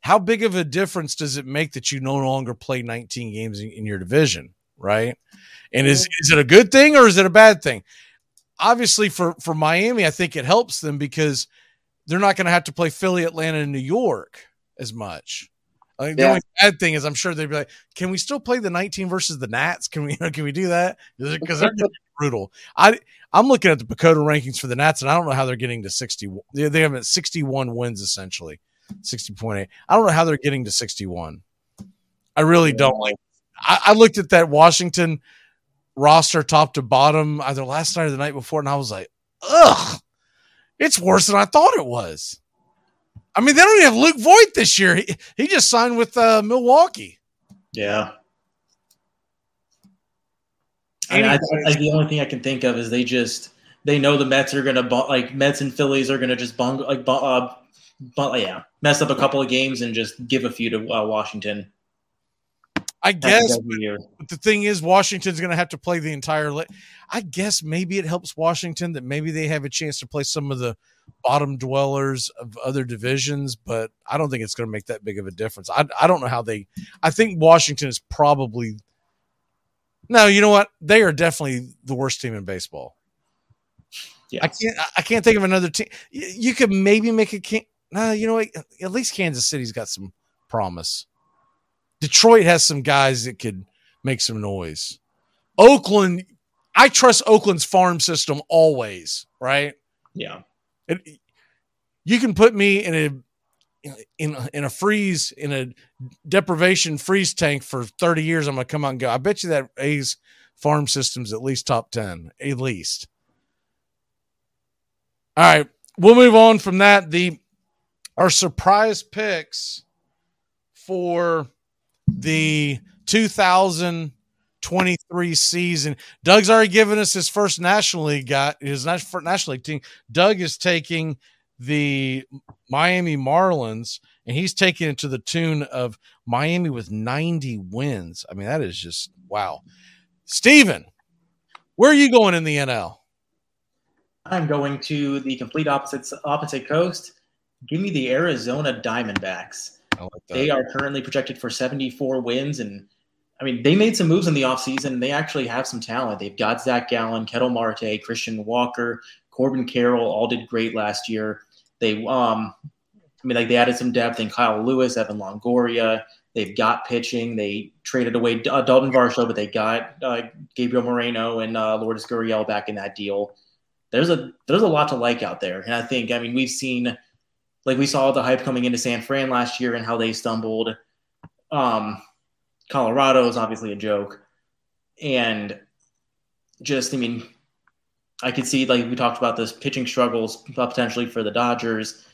how big of a difference does it make that you no longer play 19 games in, in your division, right? And is is it a good thing or is it a bad thing? Obviously, for for Miami, I think it helps them because they're not going to have to play Philly, Atlanta, and New York as much. I think the Yeah. only bad thing is I'm sure they'd be like, can we still play the 19 versus the Nats? Can we can we do that? Because they're brutal. I I'm looking at the PECOTA rankings for the Nats, and I don't know how they're getting to 60. They, they have 61 wins essentially, 60.8. I don't know how they're getting to 61. I really don't like. I, I looked at that Washington roster top to bottom either last night or the night before, and I was like, ugh, it's worse than I thought it was. I mean, they don't even have Luke Voit this year. He, he just signed with uh, Milwaukee. Yeah. And I, I, the only thing I can think of is they just they know the Mets are gonna bu- like Mets and Phillies are gonna just bung like bu- uh, bu- yeah mess up a couple of games and just give a few to uh, Washington. I guess, but the thing is, Washington's going to have to play the entire. Li- I guess maybe it helps Washington that maybe they have a chance to play some of the bottom dwellers of other divisions, but I don't think it's going to make that big of a difference. I, I don't know how they. I think Washington is probably. No, you know what? They are definitely the worst team in baseball. I can't. I can't think of another team. You, you could maybe make a. Can- no, you know what? At least Kansas City's got some promise. Detroit has some guys that could make some noise. Oakland, I trust Oakland's farm system always, right? Yeah. It, you can put me in a in in a freeze in a deprivation freeze tank for 30 years I'm going to come out and go. I bet you that A's farm system's at least top 10, at least. All right, we'll move on from that. The our surprise picks for the 2023 season. Doug's already given us his first National League got his National League team. Doug is taking the Miami Marlins and he's taking it to the tune of Miami with 90 wins. I mean, that is just wow. Steven, where are you going in the NL? I'm going to the complete opposite opposite coast. Give me the Arizona Diamondbacks. They are currently projected for 74 wins. And I mean, they made some moves in the offseason. They actually have some talent. They've got Zach Gallen, Ketel Marte, Christian Walker, Corbin Carroll, all did great last year. They, um, I mean, like they added some depth in Kyle Lewis, Evan Longoria. They've got pitching. They traded away uh, Dalton Varsho, but they got uh, Gabriel Moreno and uh, Lourdes Gurriel back in that deal. There's a there's a lot to like out there, and I think I mean we've seen like we saw the hype coming into San Fran last year and how they stumbled. Um, Colorado is obviously a joke, and just I mean, I could see like we talked about this pitching struggles potentially for the Dodgers.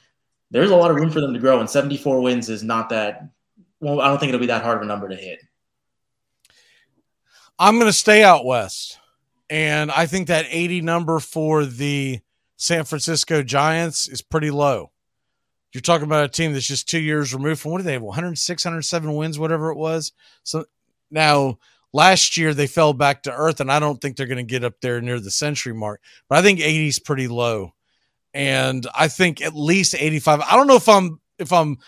there's a lot of room for them to grow, and 74 wins is not that. Well, I don't think it'll be that hard of a number to hit. I'm going to stay out west. And I think that 80 number for the San Francisco Giants is pretty low. You're talking about a team that's just two years removed from what do they have? 106, 107 wins, whatever it was. So now last year they fell back to earth, and I don't think they're going to get up there near the century mark, but I think 80 is pretty low. And I think at least 85. I don't know if I'm if I'm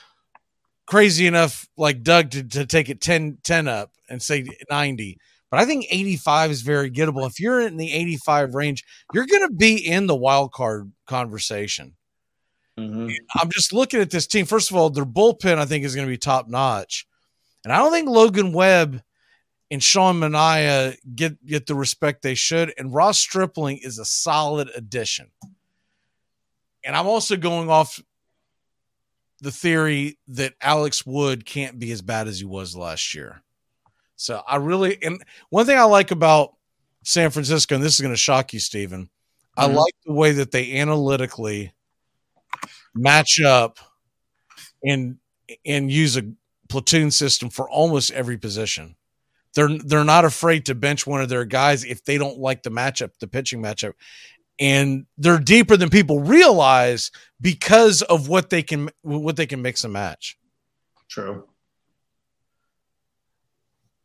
crazy enough like Doug to, to take it 10, 10 up and say 90 but I think 85 is very gettable. If you're in the 85 range, you're going to be in the wild card conversation. Mm-hmm. I'm just looking at this team. First of all, their bullpen I think is going to be top notch, and I don't think Logan Webb and Sean Manaea get get the respect they should. And Ross Stripling is a solid addition. And I'm also going off the theory that Alex Wood can't be as bad as he was last year. So I really and one thing I like about San Francisco, and this is going to shock you, Stephen. I Mhm. like the way that they analytically match up and and use a platoon system for almost every position. They're they're not afraid to bench one of their guys if they don't like the matchup, the pitching matchup. And they're deeper than people realize because of what they can what they can mix and match. True.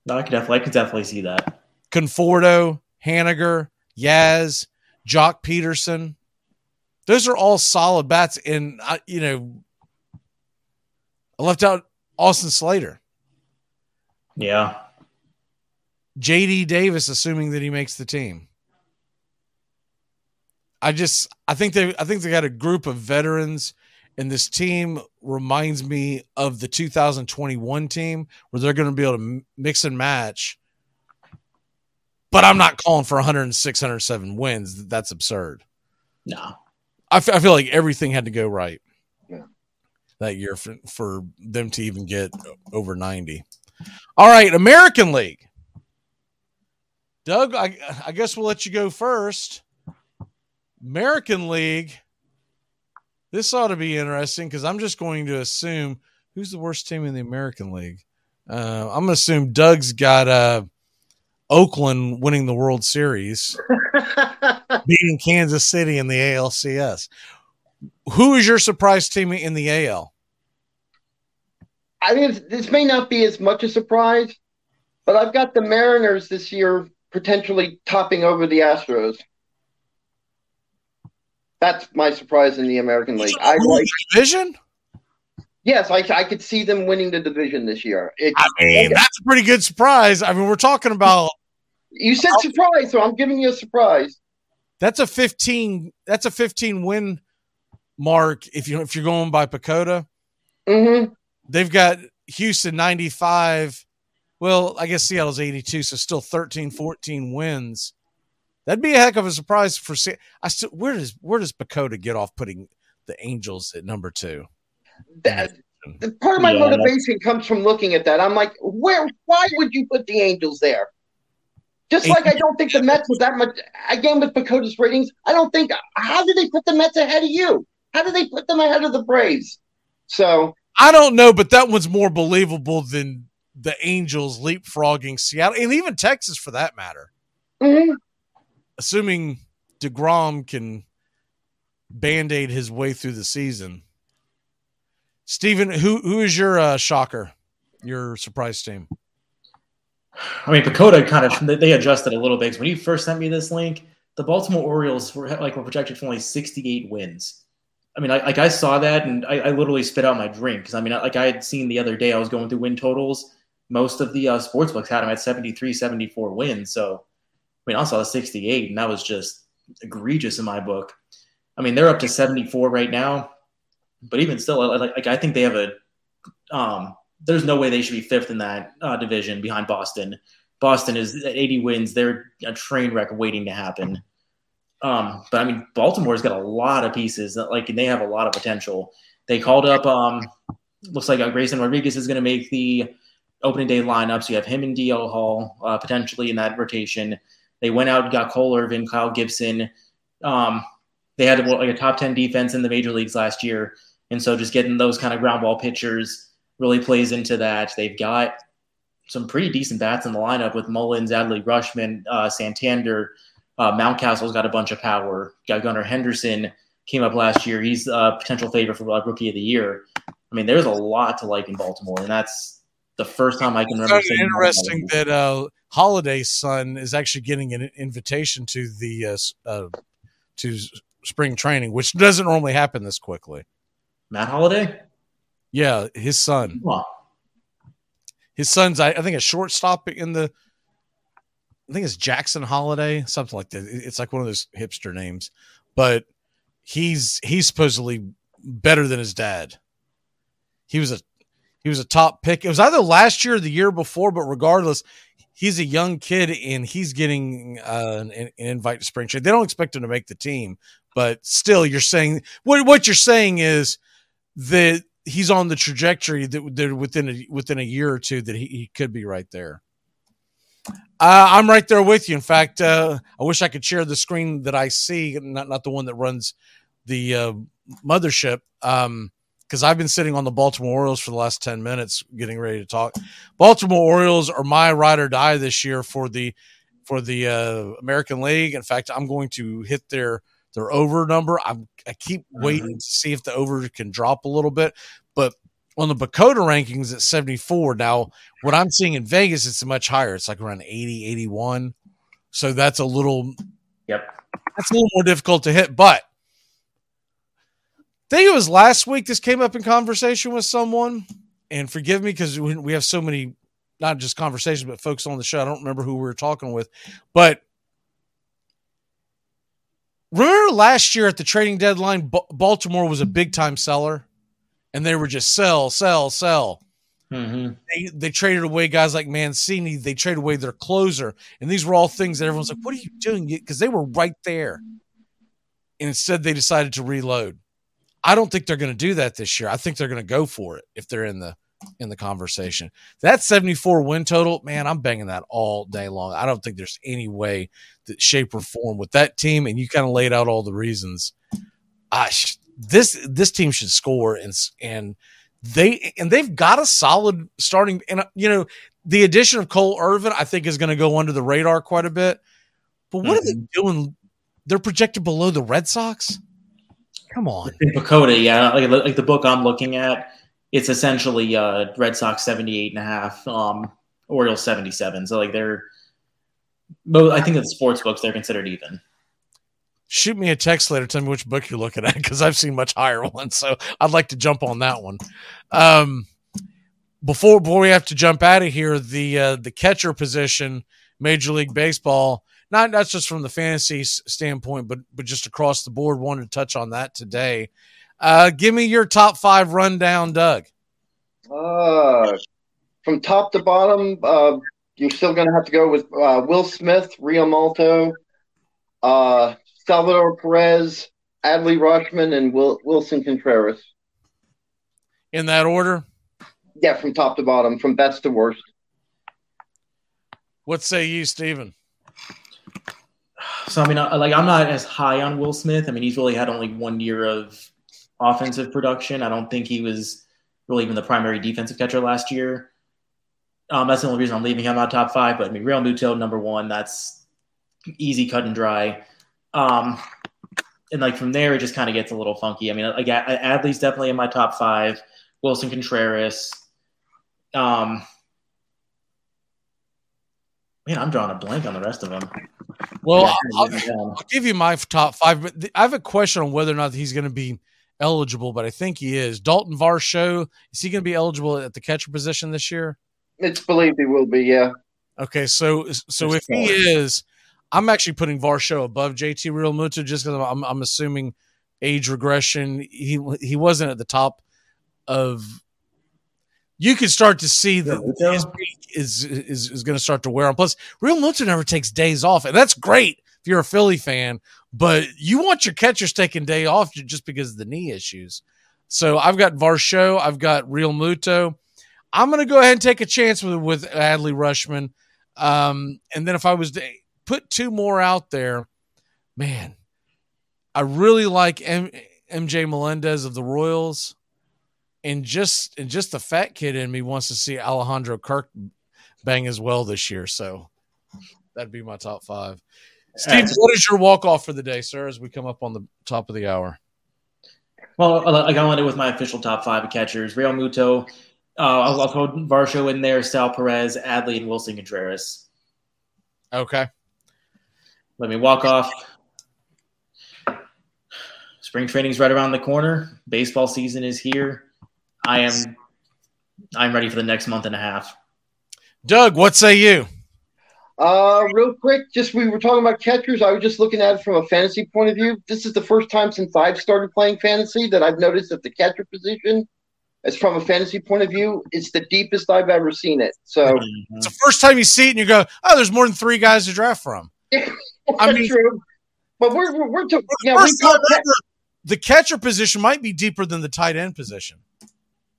No, I can definitely, I can definitely see that. Conforto, Haniger, Yaz, Joc Pederson. Those are all solid bats. And, I, you know, I left out Austin Slater. Yeah. JD Davis, assuming that he makes the team. I just, I think they, I think they got a group of veterans, and this team reminds me of the 2021 team where they're going to be able to mix and match. But I'm not calling for 106, 107 wins. That's absurd. No. I, f- I feel like everything had to go right Yeah. that year for, for them to even get over 90. All right, American League. Doug, I, I guess we'll let you go first. American League. This ought to be interesting because I'm just going to assume who's the worst team in the American League. Uh, I'm going to assume Doug's got uh, Oakland winning the World Series, beating Kansas City in the ALCS. Who is your surprise team in the AL? I mean, this may not be as much a surprise, but I've got the Mariners this year potentially topping over the Astros. That's my surprise in the American League. I like division. Yes, I, I could see them winning the division this year. I mean, that's a pretty good surprise. I mean, we're talking about you said surprise, so I'm giving you a surprise. that's a 15 that's a 15 win mark if you if you're going by PECOTA. Mm-hmm. They've got Houston 95. Well, I guess Seattle's 82, so still 13 14 wins. That'd be a heck of a surprise for Se- I still where does where does PECOTA get off putting the Angels at number 2? That, the part of my Yeah. motivation comes from looking at that. I'm like, where? Why would you put the Angels there? Just like I don't think the Mets was that much. Again, with PECOTA's ratings, I don't think. How did they put the Mets ahead of you? How did they put them ahead of the Braves? So I don't know, but that one's more believable than the Angels leapfrogging Seattle and even Texas for that matter. mhm. Assuming DeGrom can band aid his way through the season. Steven, who who is your uh, shocker? Your surprise team? I mean, PECOTA kind of they adjusted a little bit. 'cause when you first sent me this link, the Baltimore Orioles were like were projected for only 68 wins. I mean, I, like I saw that and I, I literally spit out my drink because I mean, like I had seen the other day, I was going through win totals. Most of the uh, sports books had them at 73, 74 wins. So, I mean, I saw the 68, and that was just egregious in my book. I mean, they're up to 74 right now, but even still, like, like I think they have a um, there's no way they should be fifth in that uh, division behind Boston. Boston is at 80 wins. They're a train wreck waiting to happen. Um, but I mean, Baltimore's got a lot of pieces that like, and they have a lot of potential. They called up, um, looks like uh, Grayson Rodriguez is going to make the opening day lineup. So you have him and DL Hall uh, potentially in that rotation. They went out and got Cole Irvin, Kyle Gibson. Um, they had like a top 10 defense in the major leagues last year. And so just getting those kind of ground ball pitchers really plays into that. They've got some pretty decent bats in the lineup with Mullins, Adley Rutschman, uh, Santander. Uh, Mountcastle's got a bunch of power. Got Gunnar Henderson came up last year. He's a potential favorite for uh, rookie of the year. I mean, there's a lot to like in Baltimore, and that's the first time I can remember. It's interesting that uh, Holliday's son is actually getting an invitation to the uh, uh, to spring training, which doesn't normally happen this quickly. Matt Holliday. Yeah, his son. Wow. His son's, I, I think, a shortstop in the. I think it's Jackson Holliday, something like that. It's like one of those hipster names, but he's he's supposedly better than his dad. He was a he was a top pick. It was either last year or the year before, but regardless, he's a young kid and he's getting uh, an, an, invite to spring training. They don't expect him to make the team, but still, you're saying what what you're saying is that he's on the trajectory that, within a within a year or two that he, he could be right there. Uh, I'm right there with you. In fact, uh, I wish I could share the screen that I see, not not the one that runs the uh, mothership. Um, because I've been sitting on the Baltimore Orioles for the last 10 minutes getting ready to talk. Baltimore Orioles are my ride or die this year for the for the uh, American League. In fact, I'm going to hit their their over number. I'm, I keep waiting mm-hmm. to see if the over can drop a little bit, but on the PECOTA rankings at 74. Now, what I'm seeing in Vegas, it's much higher. It's like around 80, 81. So that's a little, yep, that's a little more difficult to hit. But I think it was last week this came up in conversation with someone, and forgive me because we have so many, not just conversations, but folks on the show. I don't remember who we were talking with, but remember last year at the trading deadline, Baltimore was a big time seller, and they were just sell, sell, sell. Mm-hmm. They, they traded away guys like Mancini. They traded away their closer, and these were all things that everyone's like, "What are you doing?" Because they were right there. And instead, they decided to reload. I don't think they're going to do that this year. I think they're going to go for it if they're in the in the conversation. That 74 win total, man, I'm banging that all day long. I don't think there's any way that shape or form with that team. And you kind of laid out all the reasons. Gosh, this this team should score and and they and they've got a solid starting. And you know, the addition of Cole Irvin, I think, is going to go under the radar quite a bit. But what mm-hmm. are they mm-hmm. doing? They're projected below the Red Sox. Come on. PECOTA, yeah. Like, like the book I'm looking at, it's essentially uh, Red Sox 78 and a half, um, Orioles 77. So like they're I think in the sports books they're considered even. Shoot me a text later. Tell me which book you're looking at because I've seen much higher ones. So I'd like to jump on that one. Um, before before we have to jump out of here, the uh, the catcher position, Major League Baseball not not just from the fantasy standpoint, but but just across the board. Wanted to touch on that today. Uh, give me your top five rundown, Doug. Uh, from top to bottom, uh, you're still going to have to go with uh, Will Smith, Realmuto, uh, Salvador Perez, Adley Rutschman, and Will, Willson Contreras. In that order? Yeah, from top to bottom, from best to worst. What say you, Stephen? So I mean, like I'm not as high on Will Smith. I mean, he's really had only one year of offensive production. I don't think he was really even the primary defensive catcher last year. Um, that's the only reason I'm leaving him out top five. But I mean, Realmuto number one. That's easy cut and dry. Um, and like from there, it just kind of gets a little funky. I mean, like Adley's definitely in my top five. Willson Contreras. Um, man, I'm drawing a blank on the rest of them. Well, I'll, I'll, give you my top five, but I have a question on whether or not he's going to be eligible, but I think he is. Dalton Varsho, is he going to be eligible at the catcher position this year? It's believed he will be, yeah. Okay, so so if he is, I'm actually putting Varsho above JT Realmuto just because I'm, I'm assuming age regression. He he wasn't at the top of you can start to see that his peak is is, is going to start to wear on. Plus, Realmuto never takes days off, and that's great if you're a Philly fan. But you want your catchers taking day off just because of the knee issues. So I've got Varsho, I've got Realmuto. I'm going to go ahead and take a chance with with Adley Rutschman. Um, and then if I was to put two more out there, man, I really like M- MJ Melendez of the Royals, and just and just the fat kid in me wants to see Alejandro Kirk bang as well this year. So that'd be my top five. Steve, what is your walk off for the day, sir? As we come up on the top of the hour. Well, like I wanted with my official top five of catchers: Realmuto. Uh, I'll, I'll throw Varsho in there, Sal Perez, Adley, and Willson Contreras. Okay. Let me walk off. Spring training's right around the corner. Baseball season is here. I am I'm ready for the next month and a half. Doug, what say you? Uh, real quick, just we were talking about catchers. I was just looking at it from a fantasy point of view. This is the first time since I've started playing fantasy that I've noticed that the catcher position, as from a fantasy point of view, it's the deepest I've ever seen it. So It's the first time you see it and you go, oh, there's more than three guys to draft from. I mean, true. But we're we're, we're to, yeah, we First time ever, the catcher position might be deeper than the tight end position.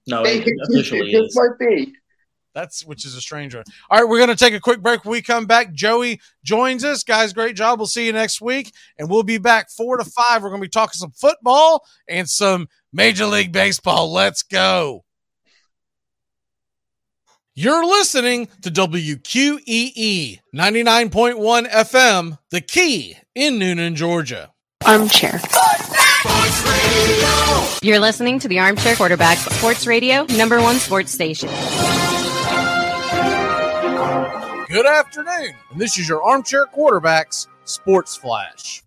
No, it officially just might be. That's which is a strange one. All right, we're going to take a quick break. When we come back, Joey joins us. Guys, great job. We'll see you next week, and we'll be back four to five. We're going to be talking some football and some Major League Baseball. Let's go. You're listening to WQEE 99.1 FM, The Key in Newnan, Georgia. Armchair. You're listening to the Armchair Quarterback Sports Radio, number one sports station. Good afternoon, and this is your Armchair Quarterbacks Sports Flash.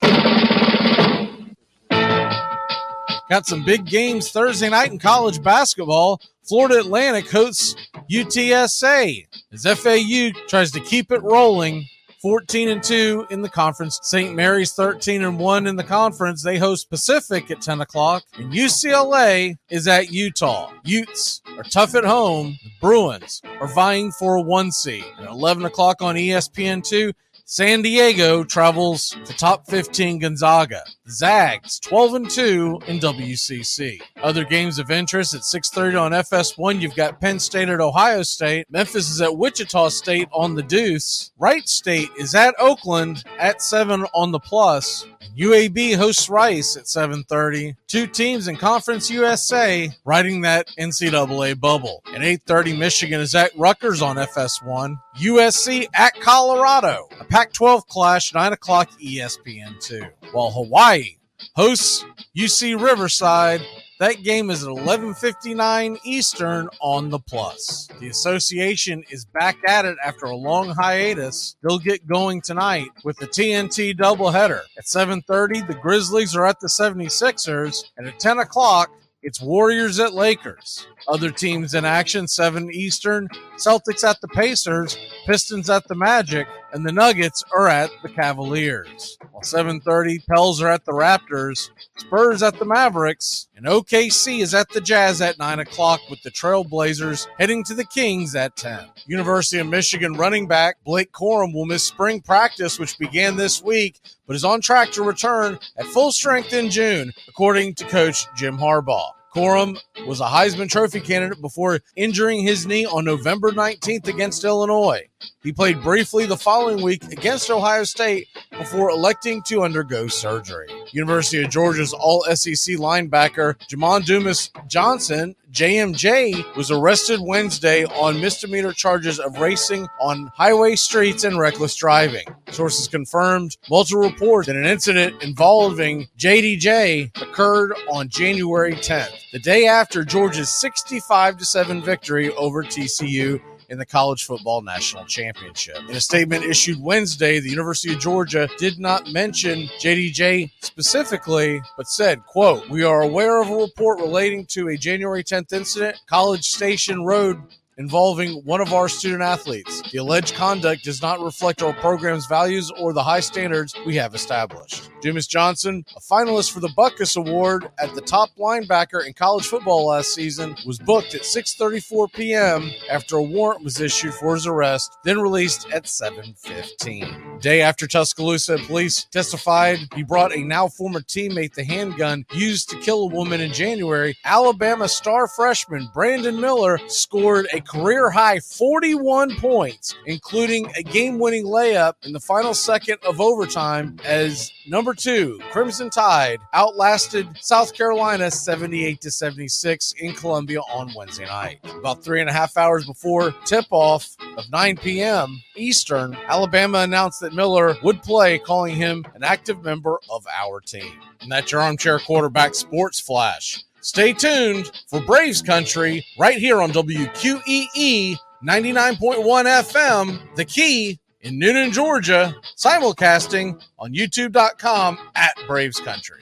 Got some big games Thursday night in college basketball. Florida Atlantic hosts UTSA as FAU tries to keep it rolling. 14 and 2 in the conference. St. Mary's 13 and 1 in the conference. They host Pacific at 10 o'clock. And UCLA is at Utah. Utes are tough at home. The Bruins are vying for a one seed. At 11 o'clock on E ESPN2, San Diego travels to top 15 Gonzaga. Zags 12 and 2 in WCC. Other games of interest at 6:30 on FS1. You've got Penn State at Ohio State. Memphis is at Wichita State on the Deuce. Wright State is at Oakland at 7 on the plus. UAB hosts Rice at 7:30. Two teams in Conference USA riding that NCAA bubble. At 8:30, Michigan is at Rutgers on FS1. USC at Colorado. A Pac-12 clash, 9 o'clock ESPN2. While Hawaii hosts UC Riverside. That game is at 11:59 Eastern on the Plus. The association is back at it after a long hiatus. They'll get going tonight with the TNT doubleheader. At 7:30, the Grizzlies are at the 76ers, and at 10 o'clock, it's Warriors at Lakers. Other teams in action, 7 Eastern, Celtics at the Pacers, Pistons at the Magic, and the Nuggets are at the Cavaliers. While 7:30, Pels are at the Raptors, Spurs at the Mavericks, and OKC is at the Jazz at 9 o'clock with the Trailblazers heading to the Kings at 10. University of Michigan running back Blake Corum will miss spring practice, which began this week, but is on track to return at full strength in June, according to coach Jim Harbaugh. Corum was a Heisman Trophy candidate before injuring his knee on November 19th against Illinois. He played briefly the following week against Ohio State before electing to undergo surgery. University of Georgia's all SEC linebacker Jamon Dumas Johnson, JMJ, was arrested Wednesday on misdemeanor charges of racing on highway streets and reckless driving. Sources confirmed multiple reports that an incident involving JDJ occurred on January 10th, the day after Georgia's 65 7 victory over TCU in the college football national championship. In a statement issued Wednesday, the University of Georgia did not mention JDJ specifically, but said, quote, We are aware of a report relating to a January 10th incident, College Station Road involving one of our student athletes. The alleged conduct does not reflect our program's values or the high standards we have established. Dumas Johnson, a finalist for the Butkus Award at the top linebacker in college football last season, was booked at 6:34 p.m. after a warrant was issued for his arrest, then released at 7:15. Day after Tuscaloosa police testified he brought a now former teammate the handgun used to kill a woman in January, Alabama star freshman Brandon Miller scored a career high 41 points, including a game winning layup in the final second of overtime as number two, Crimson Tide, outlasted South Carolina 78 to 76 in Columbia on Wednesday night. About three and a half hours before tip off of 9 p.m. Eastern, Alabama announced that Miller would play, calling him an active member of our team. And that's your armchair quarterback sports flash. Stay tuned for Braves Country right here on WQEE 99.1 FM, The Key in Newnan, Georgia, simulcasting on youtube.com at Braves Country.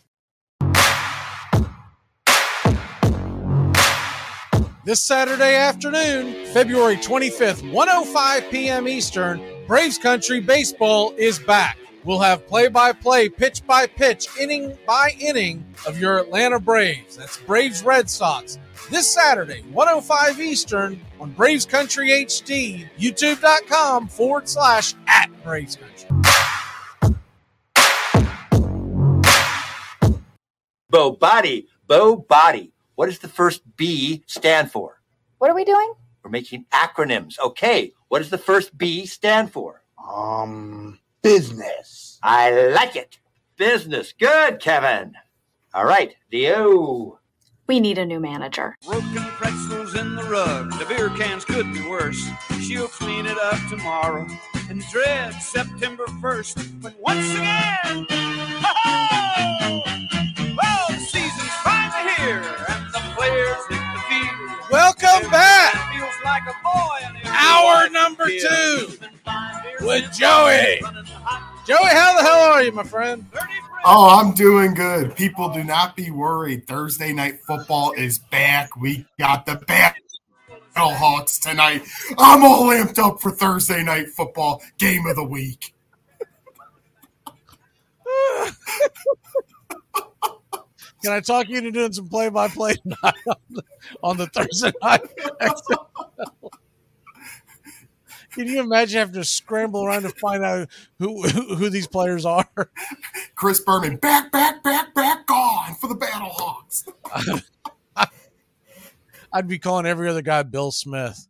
This Saturday afternoon, February 25th, 105 p.m. Eastern, Braves Country Baseball is back. We'll have play by play, pitch by pitch, inning by inning of your Atlanta Braves. That's Braves Red Sox. This Saturday, 105 Eastern on Braves Country HD, youtube.com forward slash at Braves Country. Bo Body, Bo Body. What does the first B stand for? What are we doing? We're making acronyms. Okay, what does the first B stand for? Um, business. I like it. Business. Good, Kevin. All right, the O. We need a new manager. Broken pretzels in the rug. The beer cans could be worse. She'll clean it up tomorrow and dread September 1st But once again, oh, Welcome back. Like a boy in a Hour number two with Joey. Joey, how the hell are you, my friend? Oh, I'm doing good. People, do not be worried. Thursday night football is back. We got the Battle Hawks tonight. I'm all amped up for Thursday night football game of the week. Can I talk you into doing some play by play on the Thursday night? Can you imagine having to scramble around to find out who who, who these players are? Chris Berman, back, back, back, back, gone for the Battle Hawks. I'd be calling every other guy Bill Smith.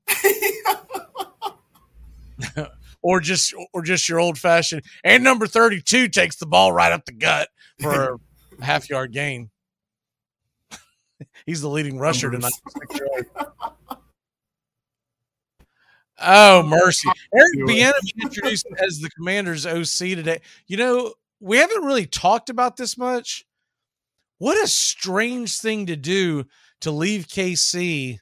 or just or just your old fashioned and number 32 takes the ball right up the gut for a half yard gain. He's the leading rusher tonight. Oh mercy! Eric Bieniemy introduced as the Commanders OC today. You know, we haven't really talked about this much. What a strange thing to do to leave KC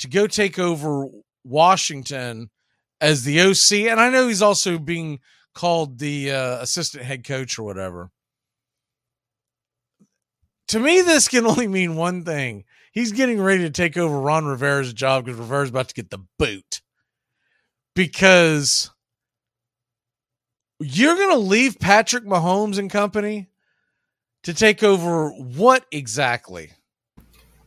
to go take over Washington as the OC, and I know he's also being called the uh, assistant head coach or whatever. To me, this can only mean one thing: he's getting ready to take over Ron Rivera's job because Rivera's about to get the boot because you're going to leave Patrick Mahomes and company to take over what exactly?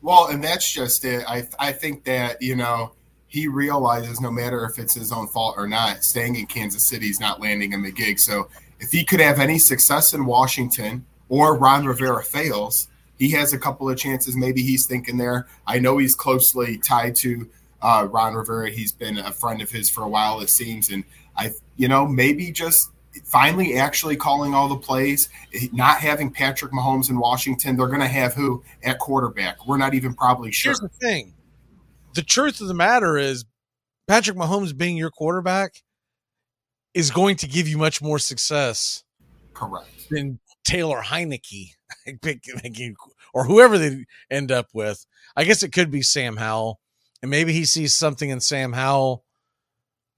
Well, and that's just it. I I think that you know he realizes no matter if it's his own fault or not, staying in Kansas City is not landing him a gig. So if he could have any success in Washington or Ron Rivera fails, he has a couple of chances. Maybe he's thinking there. I know he's closely tied to uh, Ron Rivera. He's been a friend of his for a while, it seems. And I, you know, maybe just finally actually calling all the plays, not having Patrick Mahomes in Washington. They're going to have who at quarterback? We're not even probably sure. Here's the thing the truth of the matter is, Patrick Mahomes being your quarterback is going to give you much more success. Correct. Than Taylor Heinicke or whoever they end up with. I guess it could be Sam Howell and maybe he sees something in Sam Howell.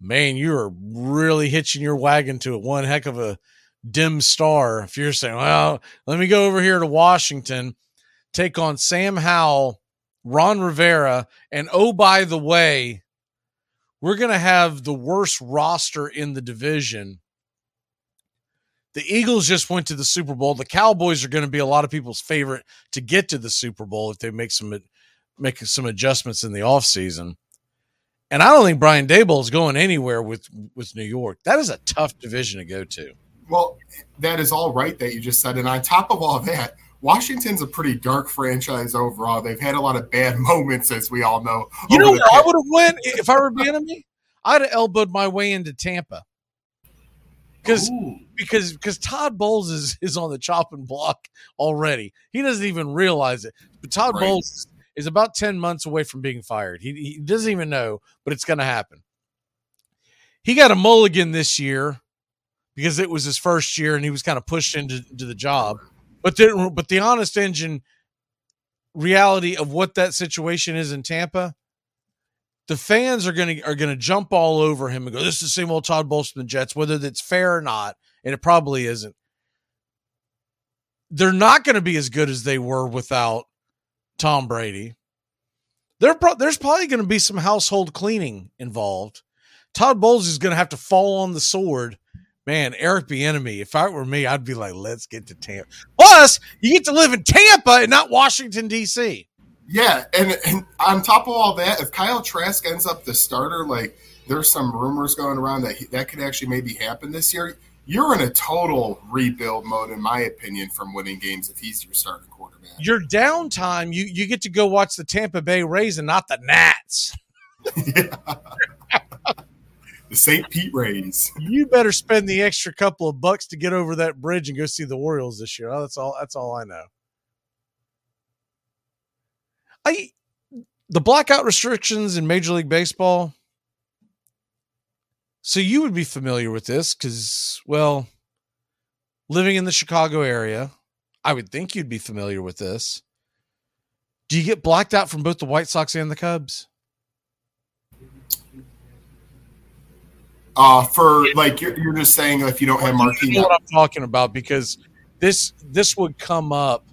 Man, you're really hitching your wagon to one heck of a dim star. If you're saying, well, let me go over here to Washington, take on Sam Howell, Ron Rivera, and oh, by the way, we're going to have the worst roster in the division. The Eagles just went to the Super Bowl. The Cowboys are going to be a lot of people's favorite to get to the Super Bowl if they make some make some adjustments in the offseason. And I don't think Brian Daboll is going anywhere with with New York. That is a tough division to go to. Well, that is all right that you just said. And on top of all that, Washington's a pretty dark franchise overall. They've had a lot of bad moments, as we all know. You know where I would have went if I were Bieniemy? I'd have elbowed my way into Tampa. Because because because Todd Bowles is, is on the chopping block already. He doesn't even realize it. But Todd right. Bowles is about 10 months away from being fired. He, he doesn't even know, but it's going to happen. He got a mulligan this year because it was his first year and he was kind of pushed into, into the job. But the, but the honest engine reality of what that situation is in Tampa, the fans are gonna are gonna jump all over him and go, "This is the same old Todd the Jets," whether that's fair or not, and it probably isn't. They're not going to be as good as they were without Tom Brady. There, there's probably going to be some household cleaning involved. Todd Bowles is going to have to fall on the sword man, Eric Bieniemy. If I were me, I'd be like, let's get to Tampa. Plus, you get to live in Tampa and not Washington D.C. Yeah, and, and on top of all that, if Kyle Trask ends up the starter, like there's some rumors going around that he, that could actually maybe happen this year. You're in a total rebuild mode, in my opinion, from winning games if he's your starting quarterback. Your downtime, you you get to go watch the Tampa Bay Rays and not the Nats. yeah the St. Pete Rays. You better spend the extra couple of bucks to get over that bridge and go see the Orioles this year. Oh, that's all. That's all I know. I the blackout restrictions in Major League Baseball. So you would be familiar with this because, well, living in the Chicago area, I would think you'd be familiar with this. Do you get blacked out from both the White Sox and the Cubs? Uh, for like you're, you're just saying if you don't have Marquee. You know what I'm talking about because this this would come up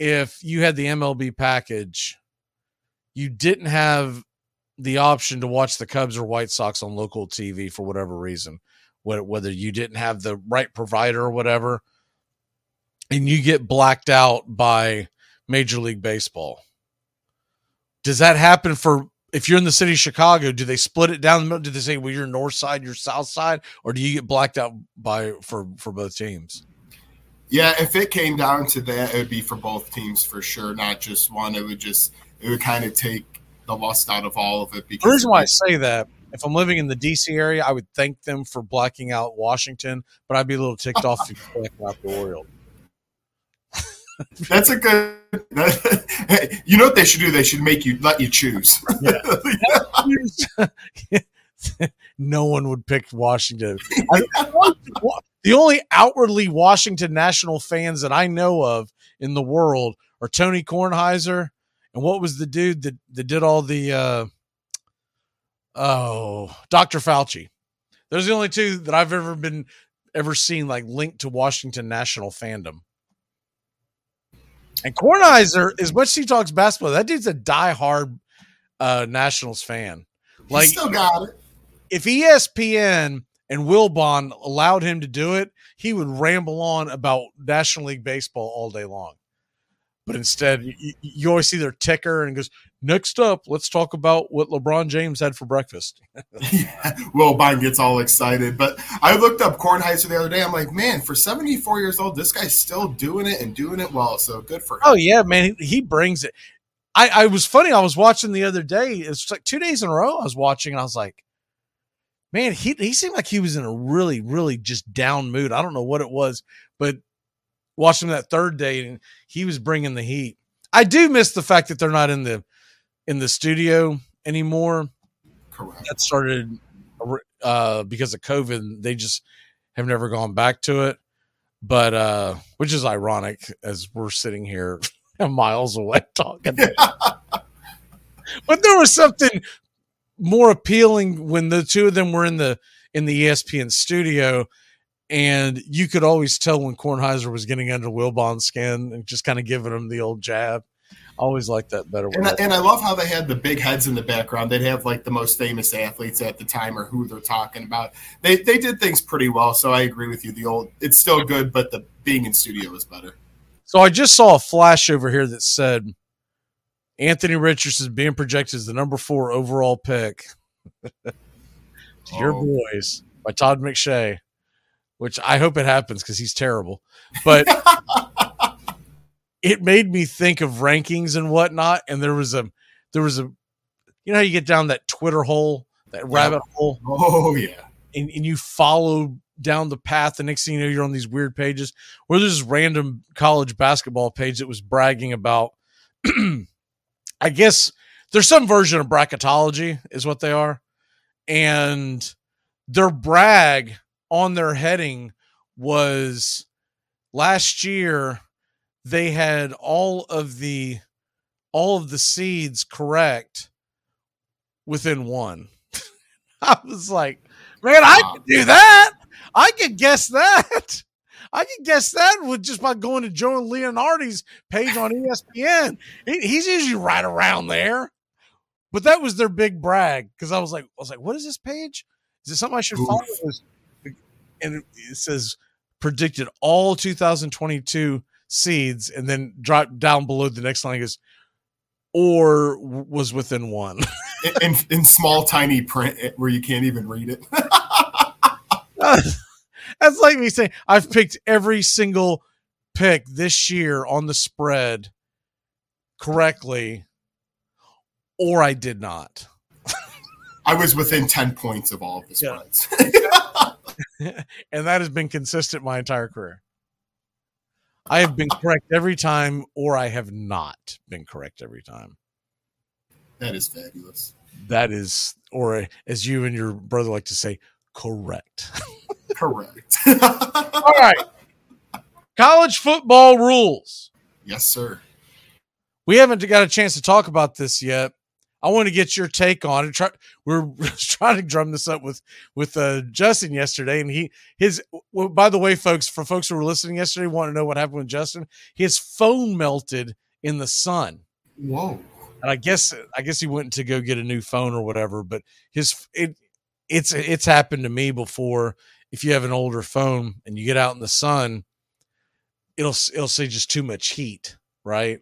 if you had the MLB package. You didn't have the option to watch the Cubs or White Sox on local TV for whatever reason, whether you didn't have the right provider or whatever, and you get blacked out by Major League Baseball. Does that happen for if you're in the city of Chicago, do they split it down the middle? Do they say, well, you're north side, you're south side, or do you get blacked out by for for both teams? Yeah, if it came down to that, it would be for both teams for sure, not just one. It would just it would kind of take the lust out of all of it. Because the reason why I say that, if I'm living in the DC area, I would thank them for blacking out Washington, but I'd be a little ticked off if you black out the Orioles. That's a good. you know what they should do? They should make you let you choose. no one would pick Washington. the only outwardly Washington national fans that I know of in the world are Tony Kornheiser and what was the dude that, that did all the uh, oh Dr. Fauci. Those are the only two that I've ever been ever seen like linked to Washington national fandom. And Kornheiser, as much as he talks basketball, that dude's a diehard uh, Nationals fan. Like, he still got it. If ESPN and Wilbon allowed him to do it, he would ramble on about National League baseball all day long. But instead, you, you always see their ticker and goes, Next up, let's talk about what LeBron James had for breakfast. yeah, Wilbon gets all excited. But I looked up Kornheiser the other day. I'm like, man, for 74 years old, this guy's still doing it and doing it well. So good for him. Oh, yeah, man. He, he brings it. I, I was funny. I was watching the other day. It's like two days in a row I was watching, and I was like, man, he, he seemed like he was in a really, really just down mood. I don't know what it was, but watched him that third day, and he was bringing the heat. I do miss the fact that they're not in the in the studio anymore. Correct. That started uh, because of COVID. They just have never gone back to it. But uh, which is ironic as we're sitting here miles away talking. but there was something more appealing when the two of them were in the in the ESPN studio and you could always tell when Kornheiser was getting under Wilbon's skin and just kind of giving him the old jab. always like that better. And I, and I love how they had the big heads in the background. They'd have like the most famous athletes at the time or who they're talking about. They they did things pretty well. So I agree with you. The old it's still good, but the being in studio is better. So I just saw a flash over here that said Anthony Richardson being projected as the number four overall pick. Your Oh. boys by Todd McShay, which I hope it happens because he's terrible. But it made me think of rankings and whatnot. And there was a there was a you know how you get down that Twitter hole, that rabbit hole. Oh yeah. And, and you follow down the path. The next thing you know, you're on these weird pages where there's this random college basketball page that was bragging about I guess there's some version of bracketology, is what they are. And their brag on their heading was last year they had all of the all of the seeds correct within one. I was like, man, I could do that. I could guess that. I can guess that with just by going to Joe Lunardi's page on ESPN. He's usually right around there. But that was their big brag because I was like, I was like, what is this page? Is it something I should follow? And it- says predicted all 2022 seeds, and then drop down below the next line is or was within one. In, in, in small tiny print eh, where you can't even read it. That's like me saying I've picked every single pick this year on the spread correctly, or I did not. I was within ten points of all of the spreads. and that has been consistent my entire career. I have been correct every time, or I have not been correct every time. That is fabulous. That is, or as you and your brother like to say, correct. Correct. All right. College football rules. Yes, sir. We haven't got a chance to talk about this yet. I want to get your take on it. Try, we're trying to drum this up with with uh, Justin yesterday, and he his. Well, by the way, folks, for folks who were listening yesterday, want to know what happened with Justin. His phone melted in the sun. Whoa. And I guess I guess he went to go get a new phone or whatever. But his it it's it's happened to me before. If you have an older phone and you get out in the sun, it'll it'll say just too much heat, right?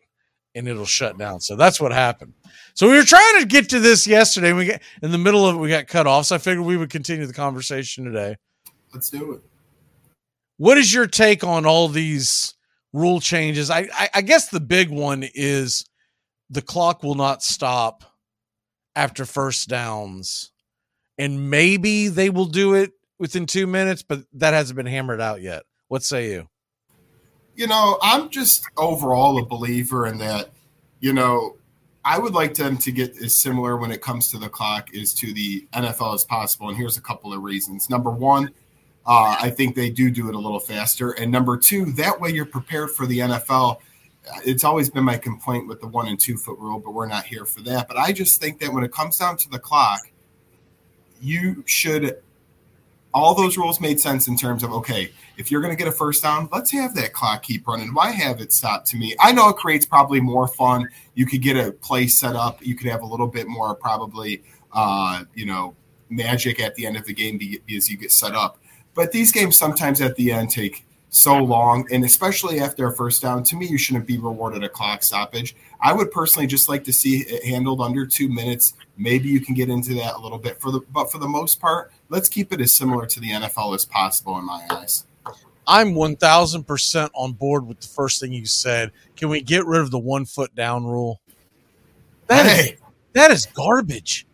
And it'll shut uh-huh. down. So that's what happened. So we were trying to get to this yesterday. We get in the middle of it, we got cut off. So I figured we would continue the conversation today. Let's do it. What is your take on all these rule changes? I, I, I guess the big one is the clock will not stop after first downs. And maybe they will do it within two minutes, but that hasn't been hammered out yet. What say you? you know, I'm just overall a believer in that, you know, I would like them to get as similar when it comes to the clock as to the NFL as possible. And here's a couple of reasons. Number one, uh, I think they do do it a little faster. And number two, that way you're prepared for the NFL. It's always been my complaint with the one and two foot rule, but we're not here for that. But I just think that when it comes down to the clock, you should all those rules made sense in terms of okay, if you're going to get a first down, let's have that clock keep running. Why have it stop to me? I know it creates probably more fun. You could get a play set up. You could have a little bit more probably, uh, you know, magic at the end of the game because you get set up. But these games sometimes at the end take so long, and especially after a first down, to me, you shouldn't be rewarded a clock stoppage. I would personally just like to see it handled under two minutes. Maybe you can get into that a little bit for the, but for the most part, let's keep it as similar to the NFL as possible in my eyes. I'm 1000% on board with the first thing you said. Can we get rid of the one foot down rule? That is Hey. that is garbage.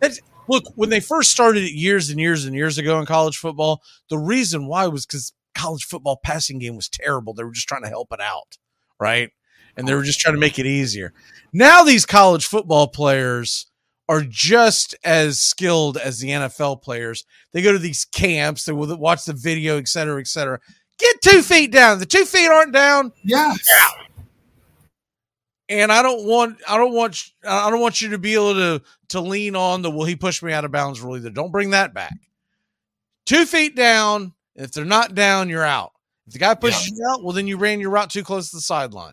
That's, look, when they first started it years and years and years ago in college football, the reason why was because college football passing game was terrible. They were just trying to help it out, right? And they oh, were just trying to make it easier. Now these college football players are just as skilled as the NFL players. They go to these camps, they will watch the video, et cetera, et cetera. Get two feet down. The two feet aren't down. Yes. And I don't want I don't want I don't want you to be able to to lean on the will he push me out of bounds rule either. Don't bring that back. Two feet down. If they're not down, you're out. If the guy pushes you out, well then you ran your route too close to the sideline.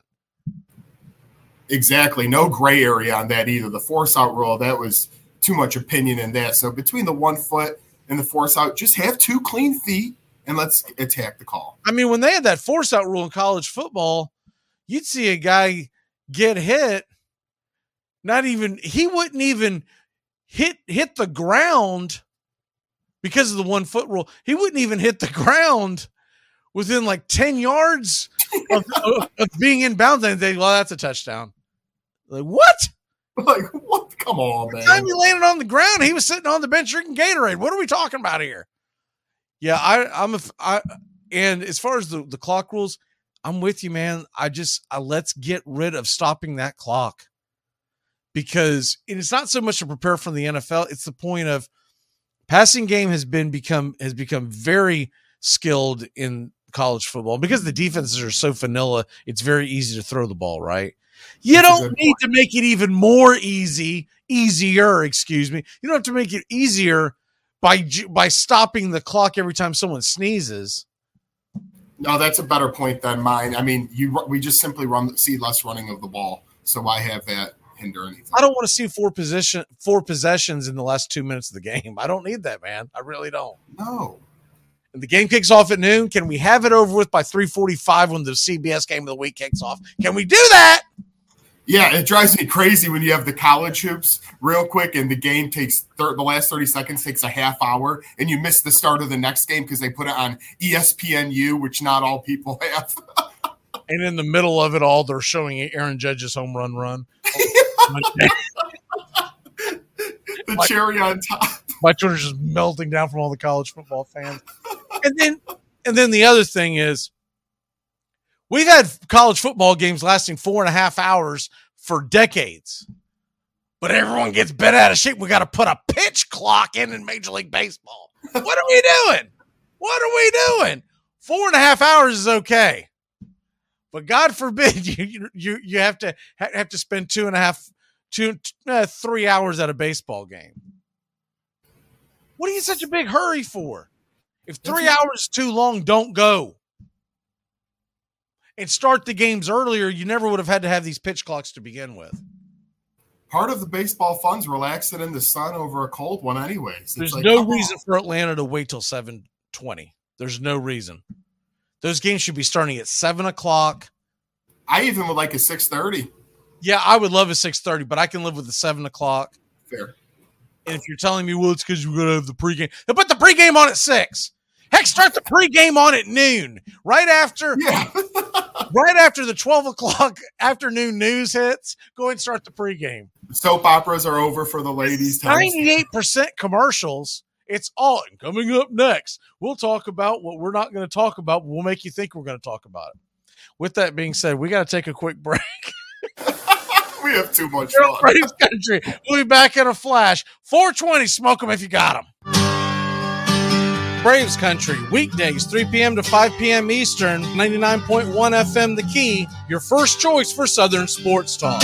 Exactly. No gray area on that either. The force out rule, that was too much opinion in that. So between the one foot and the force out, just have two clean feet and let's attack the call. I mean, when they had that force out rule in college football, you'd see a guy get hit. Not even he wouldn't even hit hit the ground because of the one foot rule. He wouldn't even hit the ground within like 10 yards of, of, of being in bounds. And they well that's a touchdown. Like what? Like what? Come on the man. time he landed on the ground he was sitting on the bench drinking gatorade. What are we talking about here? Yeah i i'm a i and as far as the, the clock rules i'm with you man. I just I, let's get rid of stopping that clock. Because it's not so much to prepare for the nfl it's the point of passing game has been become has become very skilled in college football because the defenses are so vanilla it's very easy to throw the ball right? You That's don't need to make it even more easy easier excuse me. You don't have to make it easier by by stopping the clock every time someone sneezes. No, that's a better point than mine. I mean, you we just simply run see less running of the ball. So why have that hinder anything? i don't want to see four position four possessions in the last two minutes of the game i don't need that man i really don't No. and the game kicks off at noon can we have it over with by 345 when the cbs game of the week kicks off can we do that Yeah, it drives me crazy when you have the college hoops real quick and the game takes thir- the last 30 seconds takes a half hour and you miss the start of the next game because they put it on ESPNU, which not all people have. and in the middle of it all, they're showing Aaron Judge's home run run. the cherry on top. My Twitter's just melting down from all the college football fans. And then, and then the other thing is, we've had college football games lasting four and a half hours for decades, but everyone gets bent out of shape. We got to put a pitch clock in in Major League Baseball. What are we doing? What are we doing? Four and a half hours is okay, but God forbid you you you have to have to spend two and a half two uh, three hours at a baseball game. What are you in such a big hurry for? If three hours is too long, don't go. And start the games earlier. You never would have had to have these pitch clocks to begin with. Part of the baseball fun's relaxing in the sun over a cold one, anyways. There's like, no come on. reason for Atlanta to wait till seven twenty. There's no reason. Those games should be starting at seven o'clock. I even would like a six thirty. Yeah, I would love a six thirty, but I can live with the seven o'clock. Fair. And if you're telling me, well, it's because we're gonna have the pregame, then put the pregame on at six. Heck, start the pregame on at noon, right after, yeah. right after the twelve o'clock afternoon news hits. Go ahead and start the pregame. Soap operas are over for the ladies. Ninety-eight percent commercials. It's all and coming up next. We'll talk about what we're not going to talk about. But we'll make you think we're going to talk about it. With that being said, we got to take a quick break. We have too much You're fun. Braves country. We'll be back in a flash. 420, smoke them if you got them. Braves country, weekdays, 3 p.m. to 5 p.m. Eastern, 99.1 FM The Key, your first choice for Southern Sports Talk.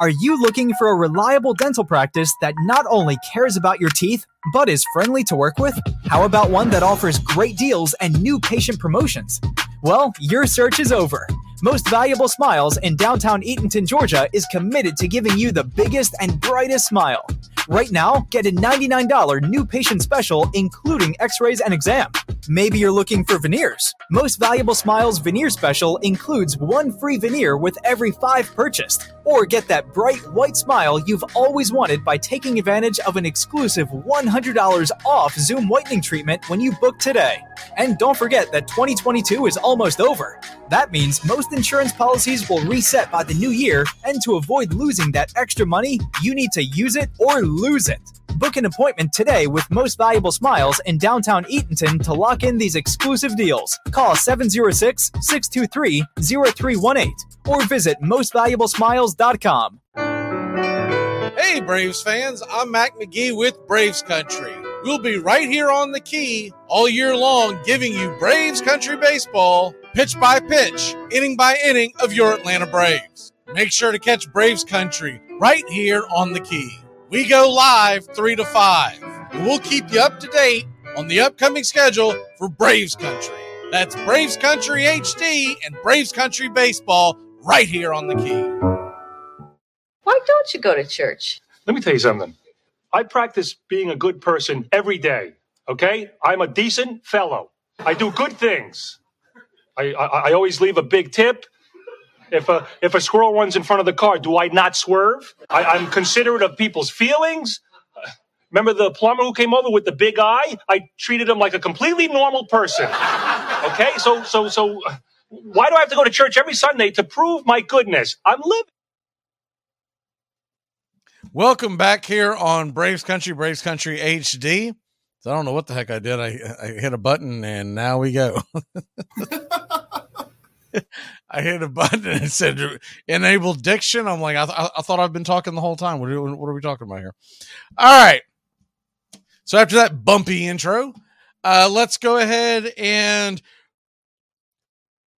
Are you looking for a reliable dental practice that not only cares about your teeth, but is friendly to work with? How about one that offers great deals and new patient promotions? Well, your search is over. Most Valuable Smiles in downtown Eatonton, Georgia is committed to giving you the biggest and brightest smile. Right now, get a $99 new patient special, including x rays and exam. Maybe you're looking for veneers. Most Valuable Smiles veneer special includes one free veneer with every five purchased. Or get that bright white smile you've always wanted by taking advantage of an exclusive $100 off Zoom whitening treatment when you book today. And don't forget that 2022 is almost over. That means most insurance policies will reset by the new year, and to avoid losing that extra money, you need to use it or lose it. Book an appointment today with Most Valuable Smiles in downtown Eatonton to lock in these exclusive deals. Call 706 623 0318 or visit mostvaluablesmiles.com. Hey, Braves fans, I'm Mac McGee with Braves Country. We'll be right here on the key all year long, giving you Braves Country Baseball, pitch by pitch, inning by inning of your Atlanta Braves. Make sure to catch Braves Country right here on the key. We go live 3 to 5, and we'll keep you up to date on the upcoming schedule for Braves Country. That's Braves Country HD and Braves Country Baseball right here on the key. Why don't you go to church? Let me tell you something. I practice being a good person every day. Okay? I'm a decent fellow. I do good things. I, I, always leave a big tip. If a if a squirrel runs in front of the car, do I not swerve? I, I'm considerate of people's feelings. Remember the plumber who came over with the big eye? I treated him like a completely normal person. Okay, so so so, why do I have to go to church every Sunday to prove my goodness? I'm living. Welcome back here on Braves Country, Braves Country HD. So I don't know what the heck I did. I, I hit a button and now we go. I hit a button and it said enable diction. I'm like, I, th- I thought I've been talking the whole time. What are, what are we talking about here? All right. So after that bumpy intro, uh, let's go ahead and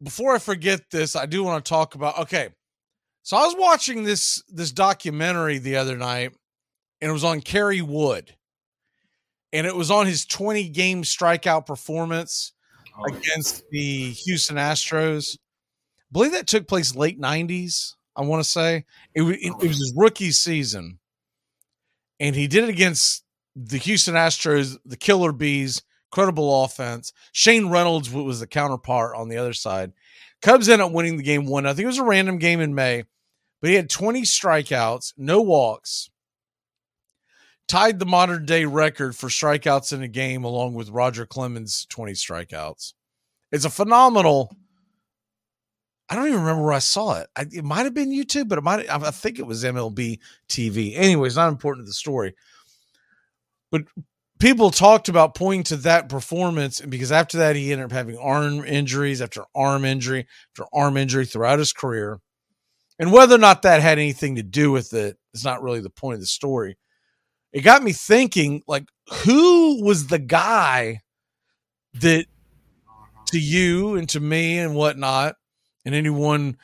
before I forget this, I do want to talk about. Okay, so I was watching this this documentary the other night, and it was on Kerry Wood, and it was on his 20 game strikeout performance oh, against the Houston Astros. I believe that took place late 90s. I want to say it, it, it was his rookie season, and he did it against the Houston Astros, the Killer Bees, credible offense. Shane Reynolds was the counterpart on the other side. Cubs ended up winning the game one. I think it was a random game in May, but he had 20 strikeouts, no walks, tied the modern day record for strikeouts in a game along with Roger Clemens' 20 strikeouts. It's a phenomenal. I don't even remember where I saw it. I, it might have been YouTube, but it might. I think it was MLB TV. Anyways, not important to the story. But people talked about pointing to that performance because after that he ended up having arm injuries after arm injury after arm injury throughout his career and whether or not that had anything to do with it is not really the point of the story it got me thinking like who was the guy that to you and to me and whatnot and anyone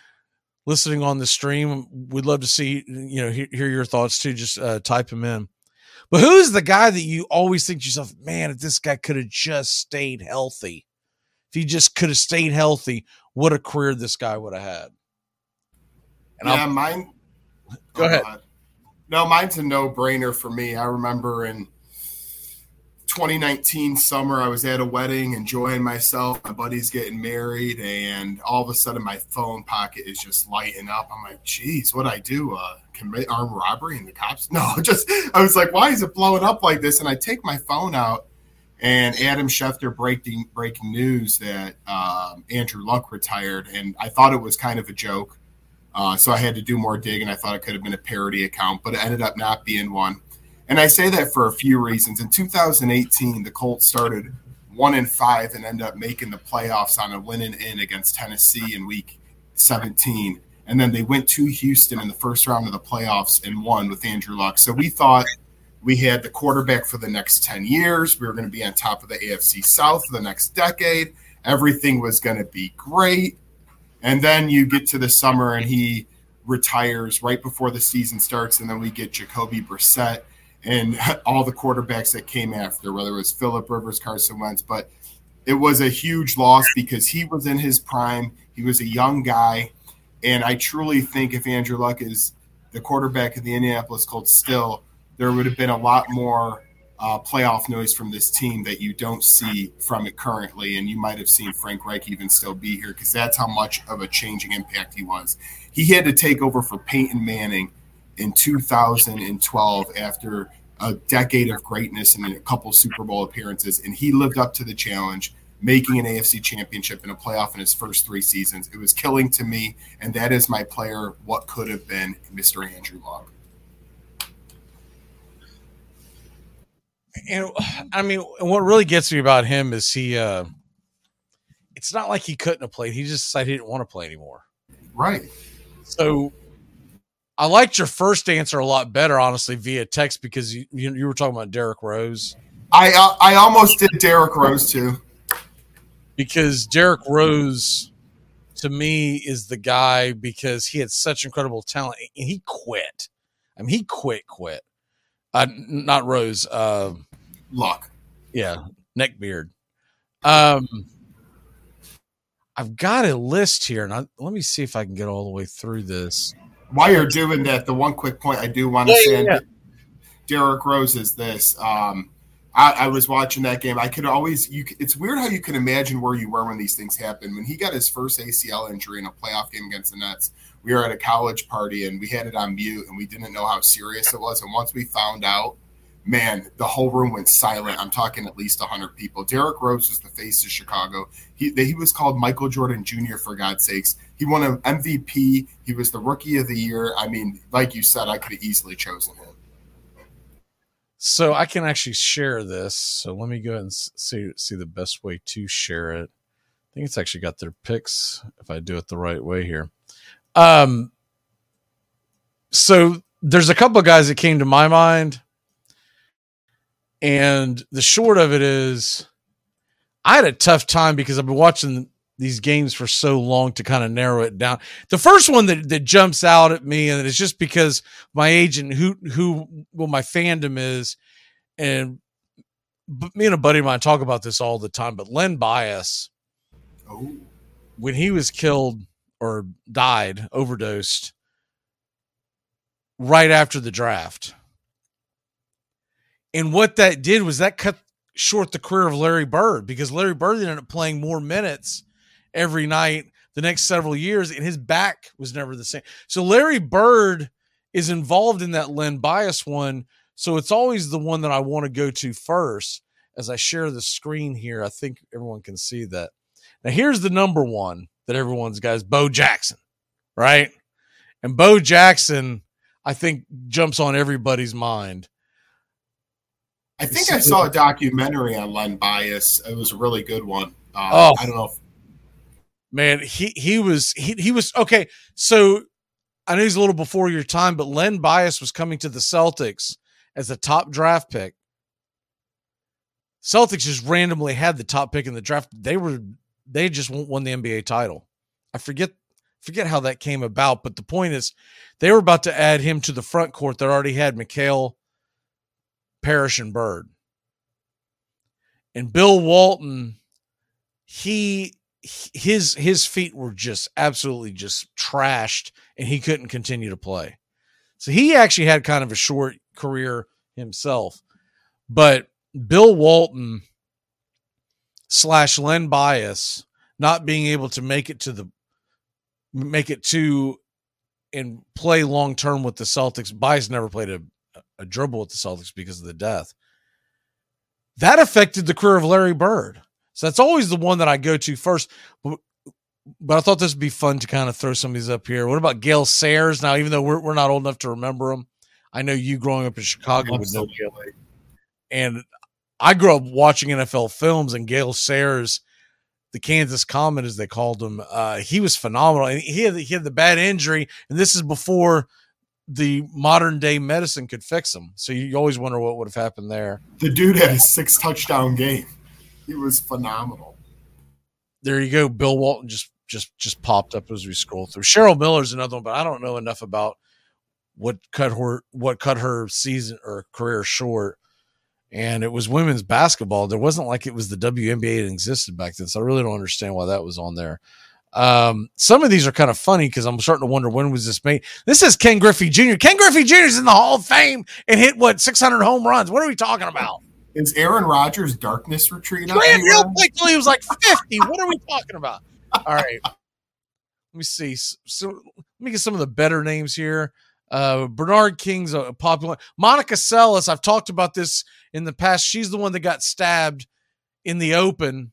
listening on the stream we'd love to see you know hear, hear your thoughts too just uh, type them in but who's the guy that you always think to yourself, man, if this guy could have just stayed healthy, if he just could have stayed healthy, what a career this guy would have had. And yeah, I'll, mine. Go oh, ahead. God. No, mine's a no brainer for me. I remember in 2019 summer, I was at a wedding, enjoying myself. My buddy's getting married, and all of a sudden, my phone pocket is just lighting up. I'm like, "Geez, what I do? Uh, commit armed robbery?" And the cops? No, just I was like, "Why is it blowing up like this?" And I take my phone out, and Adam Schefter breaking breaking news that um, Andrew Luck retired, and I thought it was kind of a joke. Uh, so I had to do more digging. I thought it could have been a parody account, but it ended up not being one. And I say that for a few reasons. In 2018, the Colts started one and five and end up making the playoffs on a winning in against Tennessee in week 17. And then they went to Houston in the first round of the playoffs and won with Andrew Luck. So we thought we had the quarterback for the next 10 years. We were going to be on top of the AFC South for the next decade. Everything was going to be great. And then you get to the summer and he retires right before the season starts. And then we get Jacoby Brissett and all the quarterbacks that came after, whether it was Philip Rivers, Carson Wentz, but it was a huge loss because he was in his prime. He was a young guy, and I truly think if Andrew Luck is the quarterback of the Indianapolis Colts still, there would have been a lot more uh, playoff noise from this team that you don't see from it currently. And you might have seen Frank Reich even still be here because that's how much of a changing impact he was. He had to take over for Peyton Manning in 2012 after a decade of greatness and a couple Super Bowl appearances, and he lived up to the challenge, making an AFC championship and a playoff in his first three seasons. It was killing to me, and that is my player, what could have been Mr. Andrew Luck. And I mean, what really gets me about him is he. uh It's not like he couldn't have played. He just decided he didn't want to play anymore. Right. So I liked your first answer a lot better, honestly, via text because you you, you were talking about Derrick Rose. I uh, I almost did Derrick Rose too. Because Derrick Rose, to me, is the guy because he had such incredible talent and he quit. I mean, he quit, quit. Uh, not Rose. Uh, Luck. Yeah, neckbeard. Um, I've got a list here, and I, let me see if I can get all the way through this. While you're doing that, the one quick point I do want to Yeah, say, yeah, yeah. Derrick Rose is this. Um, I, I was watching that game. I could always. You. It's weird how you can imagine where you were when these things happen. When he got his first ACL injury in a playoff game against the Nets, we were at a college party and we had it on mute and we didn't know how serious it was. And once we found out, man, the whole room went silent. I'm talking at least 100 people. Derrick Rose was the face of Chicago. He, he was called Michael Jordan Jr., for God's sakes. He won an MVP. He was the rookie of the year. I mean, like you said, I could have easily chosen him. So I can actually share this. So let me go ahead and see see the best way to share it. I think it's actually got their picks if I do it the right way here. Um so there's a couple of guys that came to my mind. And the short of it is I had a tough time because I've been watching these games for so long to kind of narrow it down. The first one that, that jumps out at me, and it's just because my agent, who who well my fandom is, and me and a buddy of mine talk about this all the time. But Len Bias, oh. when he was killed or died, overdosed, right after the draft. And what that did was that cut short the career of Larry Bird because Larry Bird ended up playing more minutes every night the next several years, and his back was never the same. So Larry Bird is involved in that Len Bias one. So it's always the one that I want to go to first. As I share the screen here, I think everyone can see that. Now here's the number one that everyone's got is Bo Jackson, right? And Bo Jackson, I think, jumps on everybody's mind. I think I saw a documentary on Len Bias. It was a really good one. Uh, Oh. I don't know if man he he was he, he was okay so i know he's a little before your time but len bias was coming to the celtics as a top draft pick celtics just randomly had the top pick in the draft they were they just won the nba title i forget forget how that came about but the point is they were about to add him to the front court that already had McHale, Parish, and Bird. And Bill Walton, he his his feet were just absolutely just trashed and he couldn't continue to play. So he actually had kind of a short career himself. But Bill Walton slash Len Bias not being able to make it to the make it to and play long term with the Celtics. Bias never played a, a dribble with the Celtics because of the death. That affected the career of Larry Bird. So that's always the one that I go to first. But, but I thought this would be fun to kind of throw some of these up here. What about Gale Sayers? Now, even though we're, we're not old enough to remember him, I know you growing up in Chicago would know Gale. And I grew up watching NFL films, and Gale Sayers, the Kansas Comet, as they called him, uh, he was phenomenal. And he had, he had the bad injury, and this is before the modern day medicine could fix him. So you always wonder what would have happened there. the dude had a six touchdown game. He was phenomenal. there you go. Bill Walton just just just popped up as we scroll through. Cheryl Miller's another one, but I don't know enough about what cut her what cut her season or career short. And it was women's basketball. There wasn't like it was the WNBA that existed back then, so I really don't understand why that was on there. Um, some of these are kind of funny because I'm starting to wonder when was this made. This is Ken Griffey Jr. Ken Griffey Jr. is in the Hall of Fame and hit what 600 home runs. What are we talking about? Is Aaron Rodgers' darkness retreat anywhere? Hill played till he was like 50. What are we talking about? All right. Let me see. So let me get some of the better names here. Uh, Bernard King's a popular. Monica Seles. I've talked about this in the past. She's the one that got stabbed in the open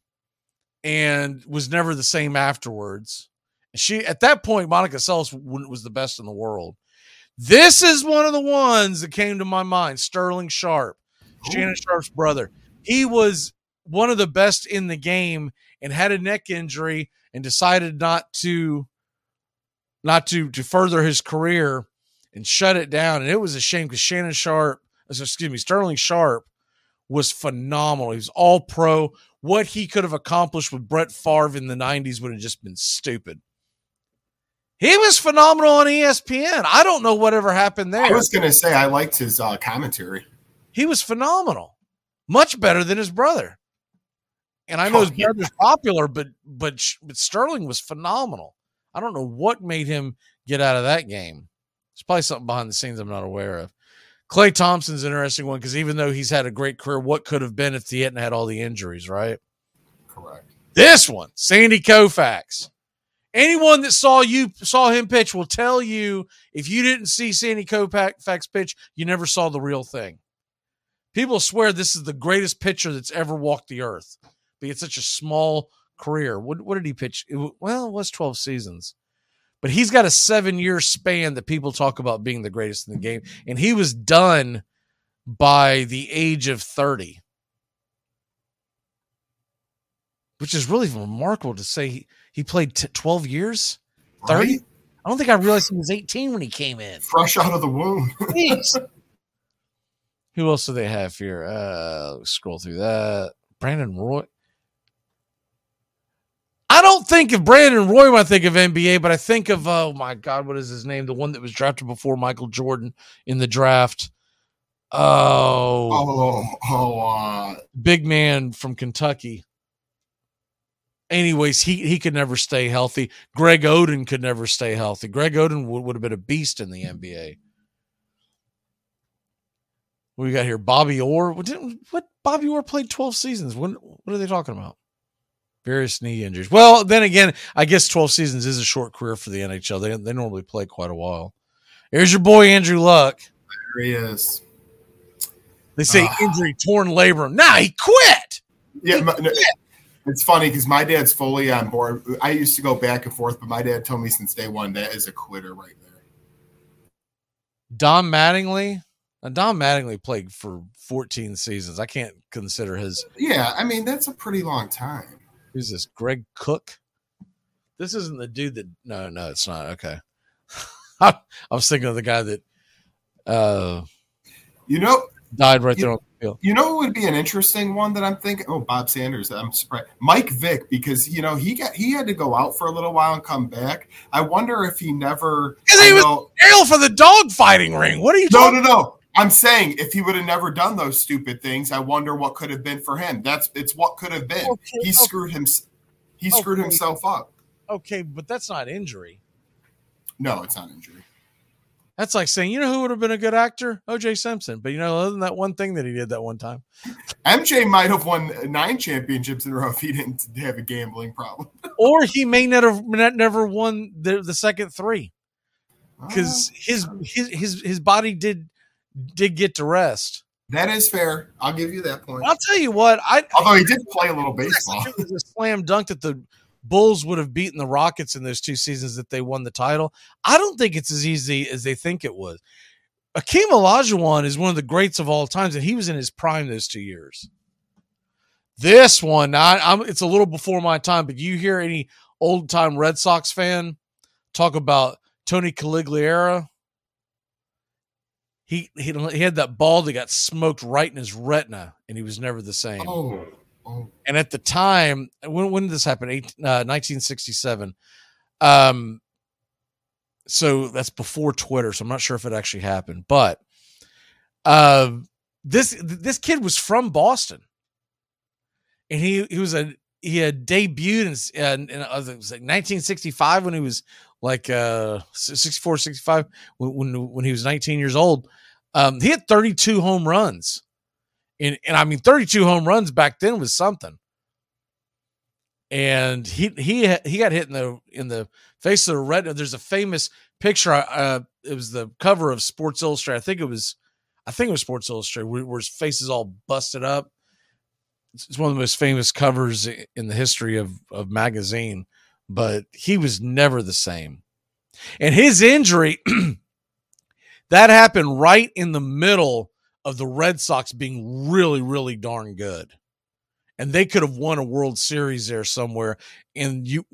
and was never the same afterwards. She at that point, Monica Seles was the best in the world. This is one of the ones that came to my mind. Sterling Sharpe. Shannon Sharpe's brother. He was one of the best in the game and had a neck injury and decided not to not to to further his career and shut it down. And it was a shame because Shannon Sharpe, excuse me, Sterling Sharpe was phenomenal. He was all pro. What he could have accomplished with Brett Favre in the 90s would have just been stupid. He was phenomenal on ESPN. I don't know whatever happened there. I was going to say I liked his uh, commentary. He was phenomenal, much better than his brother. And I know his brother's popular, but but but Sterling was phenomenal. I don't know what made him get out of that game. There's probably something behind the scenes I'm not aware of. Klay Thompson's an interesting one because even though he's had a great career, what could have been if he hadn't had all the injuries, right? Correct. This one, Sandy Koufax. Anyone that saw you saw him pitch will tell you if you didn't see Sandy Koufax pitch, you never saw the real thing. People swear this is the greatest pitcher that's ever walked the earth. But had such a small career. What, what did he pitch? It, well, it was 12 seasons. But he's got a seven year span that people talk about being the greatest in the game. And he was done by the age of 30. Which is really remarkable to say he, he played t- 12 years? 30? Right? I don't think I realized he was 18 when he came in. Fresh out of the womb. Who else do they have here? Uh, scroll through that. Brandon Roy. I don't think of Brandon Roy when I think of NBA, but I think of oh my god, what is his name? The one that was drafted before Michael Jordan in the draft. Oh, oh, oh, uh, big man from Kentucky. Anyways, he he could never stay healthy. Greg Oden could never stay healthy. Greg Oden would, would have been a beast in the NBA. What we got here? Bobby Orr. What, did, what Bobby Orr played 12 seasons. When what are they talking about? Various knee injuries. Well, then again, I guess 12 seasons is a short career for the NHL. They, they normally play quite a while. Here's your boy Andrew Luck. There he is. They say uh, injury, torn labrum. Nah, he quit. Yeah, he quit. it's funny because my dad's fully on board. I used to go back and forth, but my dad told me since day one that is a quitter right there. Don Mattingly. Now, Don Mattingly played for 14 seasons. I can't consider his. Yeah, I mean that's a pretty long time. Who's this? Greg Cook. This isn't the dude that. No, no, it's not. Okay. I was thinking of the guy that. uh You know, died right you, there on the field. You know, it would be an interesting one that I'm thinking. Oh, Bob Sanders. I'm surprised. Mike Vick, because you know he got he had to go out for a little while and come back. I wonder if he never. Because he was ill for the dog fighting ring. What are you? No, talking? no, no. I'm saying if he would have never done those stupid things, I wonder what could have been for him. That's it's what could have been. Okay, he okay. screwed him. He screwed Okay. himself up. Okay, but that's not injury. No, it's not injury. That's like saying, you know who would have been a good actor? O.J. Simpson. But you know, other than that one thing that he did that one time, MJ might have won nine championships in a row if he didn't have a gambling problem. or he may not have not, never won the, the second three ah. because his his his his body did did get to rest. That is fair. I'll give you that point. I'll tell you what, I Although he did play a little baseball. it was a slam dunk that the Bulls would have beaten the Rockets in those two seasons that they won the title. I don't think it's as easy as they think it was. Akeem Olajuwon is one of the greats of all times, and he was in his prime those two years. This one, I, I'm, it's a little before my time, but you hear any old time Red Sox fan talk about Tony Conigliaro? He, he he had that ball that got smoked right in his retina, and he was never the same. Oh, oh. And at the time, when when did this happen? Eight, uh, 1967. Um, so that's before Twitter, so I'm not sure if it actually happened. But uh, this this kid was from Boston, and he he was a he had debuted in, in, in uh, like 1965 when he was like uh 64 65 when when, when he was 19 years old. Um, he had 32 home runs. And, and I mean, 32 home runs back then was something. And he he he got hit in the in the face of the retina. There's a famous picture. Uh, it was the cover of Sports Illustrated. I think it was, I think it was Sports Illustrated, where, where his face is all busted up. It's one of the most famous covers in the history of of magazine. But he was never the same. And his injury that happened right in the middle of the Red Sox being really, really darn good. And they could have won a World Series there somewhere. And you,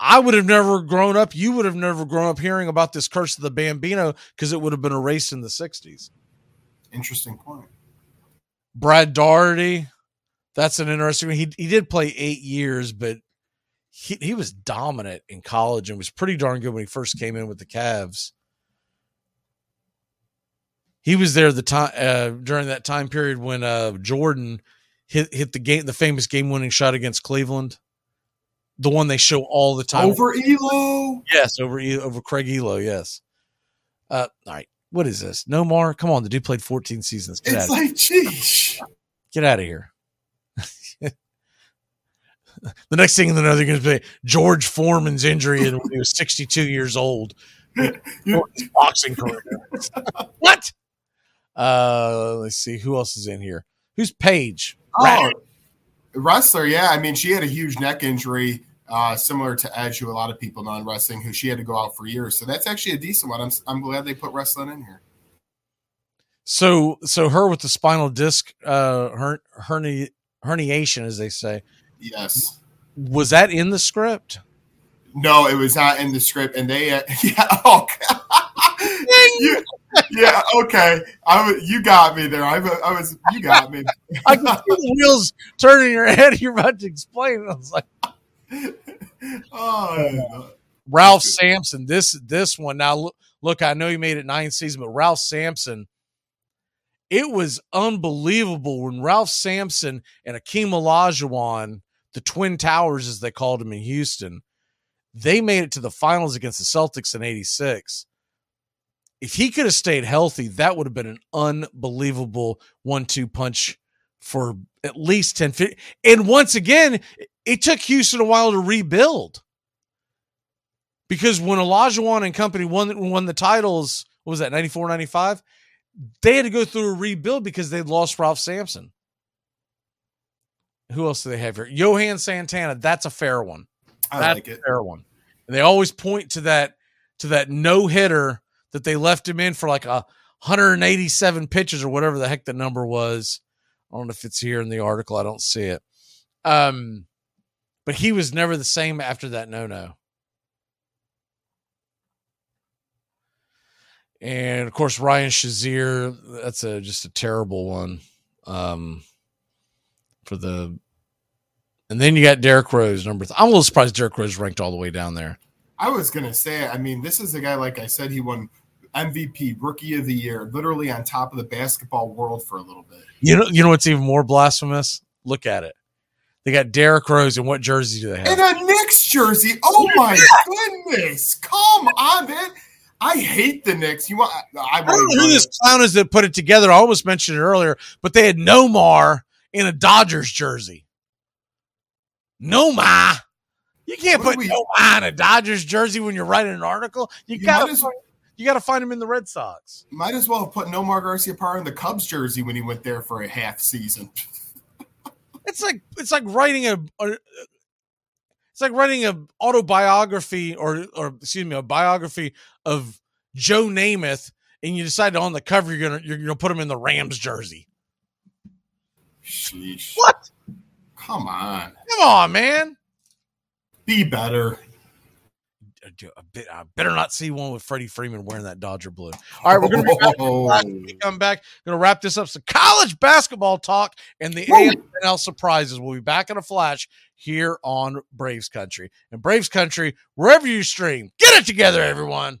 I would have never grown up. You would have never grown up hearing about this curse of the Bambino because it would have been erased in the 60s. Interesting point. Brad Daugherty, that's an interesting He, he did play eight years, but he, he was dominant in college and was pretty darn good when he first came in with the Cavs. He was there the time uh, during that time period when uh, Jordan hit hit the game, the famous game winning shot against Cleveland, the one they show all the time over Ehlo. Yes, over over Craig Ehlo. Yes. Uh, all right. What is this? No more. Come on, the dude played 14 seasons. Get it's like, geez. Get out of here. The next thing in the know, they're going to say George Foreman's injury and when he was 62 years old. boxing career. what? Uh, let's see who else is in here. Who's Paige? Oh, wrestler. Yeah, I mean, she had a huge neck injury, uh, similar to Edge, who a lot of people know in wrestling, who she had to go out for years. So that's actually a decent one. I'm I'm glad they put wrestling in here. So so her with the spinal disc uh her hernia herniation, as they say. Yes. Was that in the script? No, it was not in the script, and they uh, yeah. Oh, you, yeah, okay. I was, you got me there. I, I was, you got me. I can see the wheels turning in your head. You're about to explain. I was like, oh, Ralph Sampson. This this one now. Look, look, I know you made it nine seasons, but Ralph Sampson. It was unbelievable when Ralph Sampson and Akeem Olajuwon, the Twin Towers as they called him in Houston, they made it to the finals against the Celtics in '86 if he could have stayed healthy, that would have been an unbelievable one two punch for at least 10 feet. And once again, it took Houston a while to rebuild. Because when Olajuwon and company won, won the titles, what was that, 94, 95? They had to go through a rebuild because they'd lost Ralph Sampson. Who else do they have here? Johan Santana. That's a fair one. I that's like it. fair one. And they always point to that to that no hitter that they left him in for like a 187 pitches or whatever the heck the number was. I don't know if it's here in the article. I don't see it. Um, but he was never the same after that no no. And of course, Ryan Shazier, that's a just a terrible one. Um, for the and then you got Derrick Rose, number th- I'm a little surprised Derrick Rose ranked all the way down there. I was gonna say, I mean, this is a guy, like I said, he won MVP, Rookie of the Year, literally on top of the basketball world for a little bit. You know, you know what's even more blasphemous? Look at it. They got Derrick Rose, and what jersey do they have? And a Knicks jersey. Oh my goodness! Come on, man. I hate the Knicks. You want? I, I don't know who this clown is that put it together. I almost mentioned it earlier, but they had Nomar in a Dodgers jersey. Nomar. You can't what put we, Nomar in a Dodgers jersey when you're writing an article. You, you got to. You got to find him in the Red Sox. Might as well have put Nomar Garciaparra in the Cubs jersey when he went there for a half season. it's like it's like writing a, a it's like writing a autobiography or or excuse me a biography of Joe Namath, and you decide on the cover you're gonna you're gonna put him in the Rams jersey. Sheesh. What? Come on. Come on, man. Be better. A bit, I better not see one with Freddie Freeman wearing that Dodger blue. All right, we're going to be come back. Going to wrap this up. So college basketball talk and the AFL surprises. We'll be back in a flash here on Braves Country and Braves Country wherever you stream. Get it together, everyone.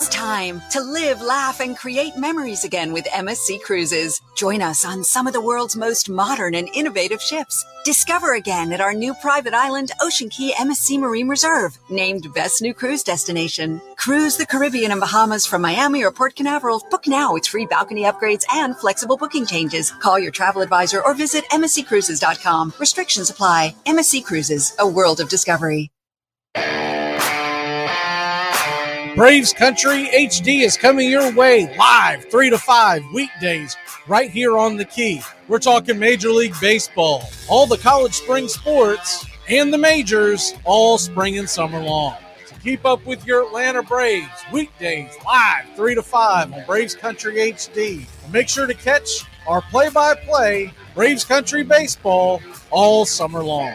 It's time to live, laugh, and create memories again with MSC Cruises. Join us on some of the world's most modern and innovative ships. Discover again at our new private island, Ocean Cay MSC Marine Reserve, named Best New Cruise Destination. Cruise the Caribbean and Bahamas from Miami or Port Canaveral. Book now with free balcony upgrades and flexible booking changes. Call your travel advisor or visit MSCCruises.com. Restrictions apply. MSC Cruises, a world of discovery. Braves Country HD is coming your way live, 3 to 5 weekdays, right here on the key. We're talking Major League Baseball, all the college spring sports, and the majors all spring and summer long. So keep up with your Atlanta Braves weekdays live, 3 to 5 on Braves Country HD. And make sure to catch our play by play Braves Country Baseball all summer long.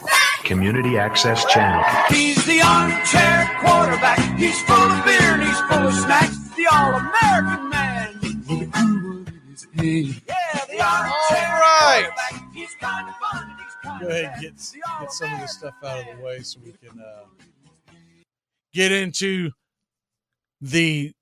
Community Access Channel. He's the armchair quarterback. He's full of beer and he's full of snacks. The all-American man. Yeah, the armchair All right. quarterback. He's kind of fun. and He's kind Go of ahead and get, get some of this stuff out of the way so we can uh, get into the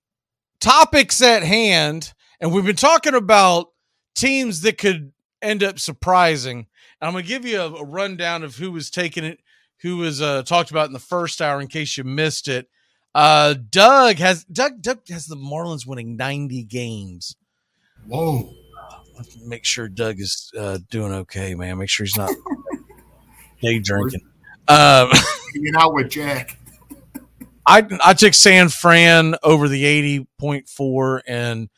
topics at hand. And we've been talking about teams that could end up surprising. I'm going to give you a, a rundown of who was taking it, who was uh, talked about in the first hour in case you missed it. Uh, Doug has Doug Doug has the Marlins winning 90 games. Whoa. Make sure Doug is uh, doing okay, man. Make sure he's not day drinking. Um, Hanging out with Jack. I I took San Fran over the 80.4 and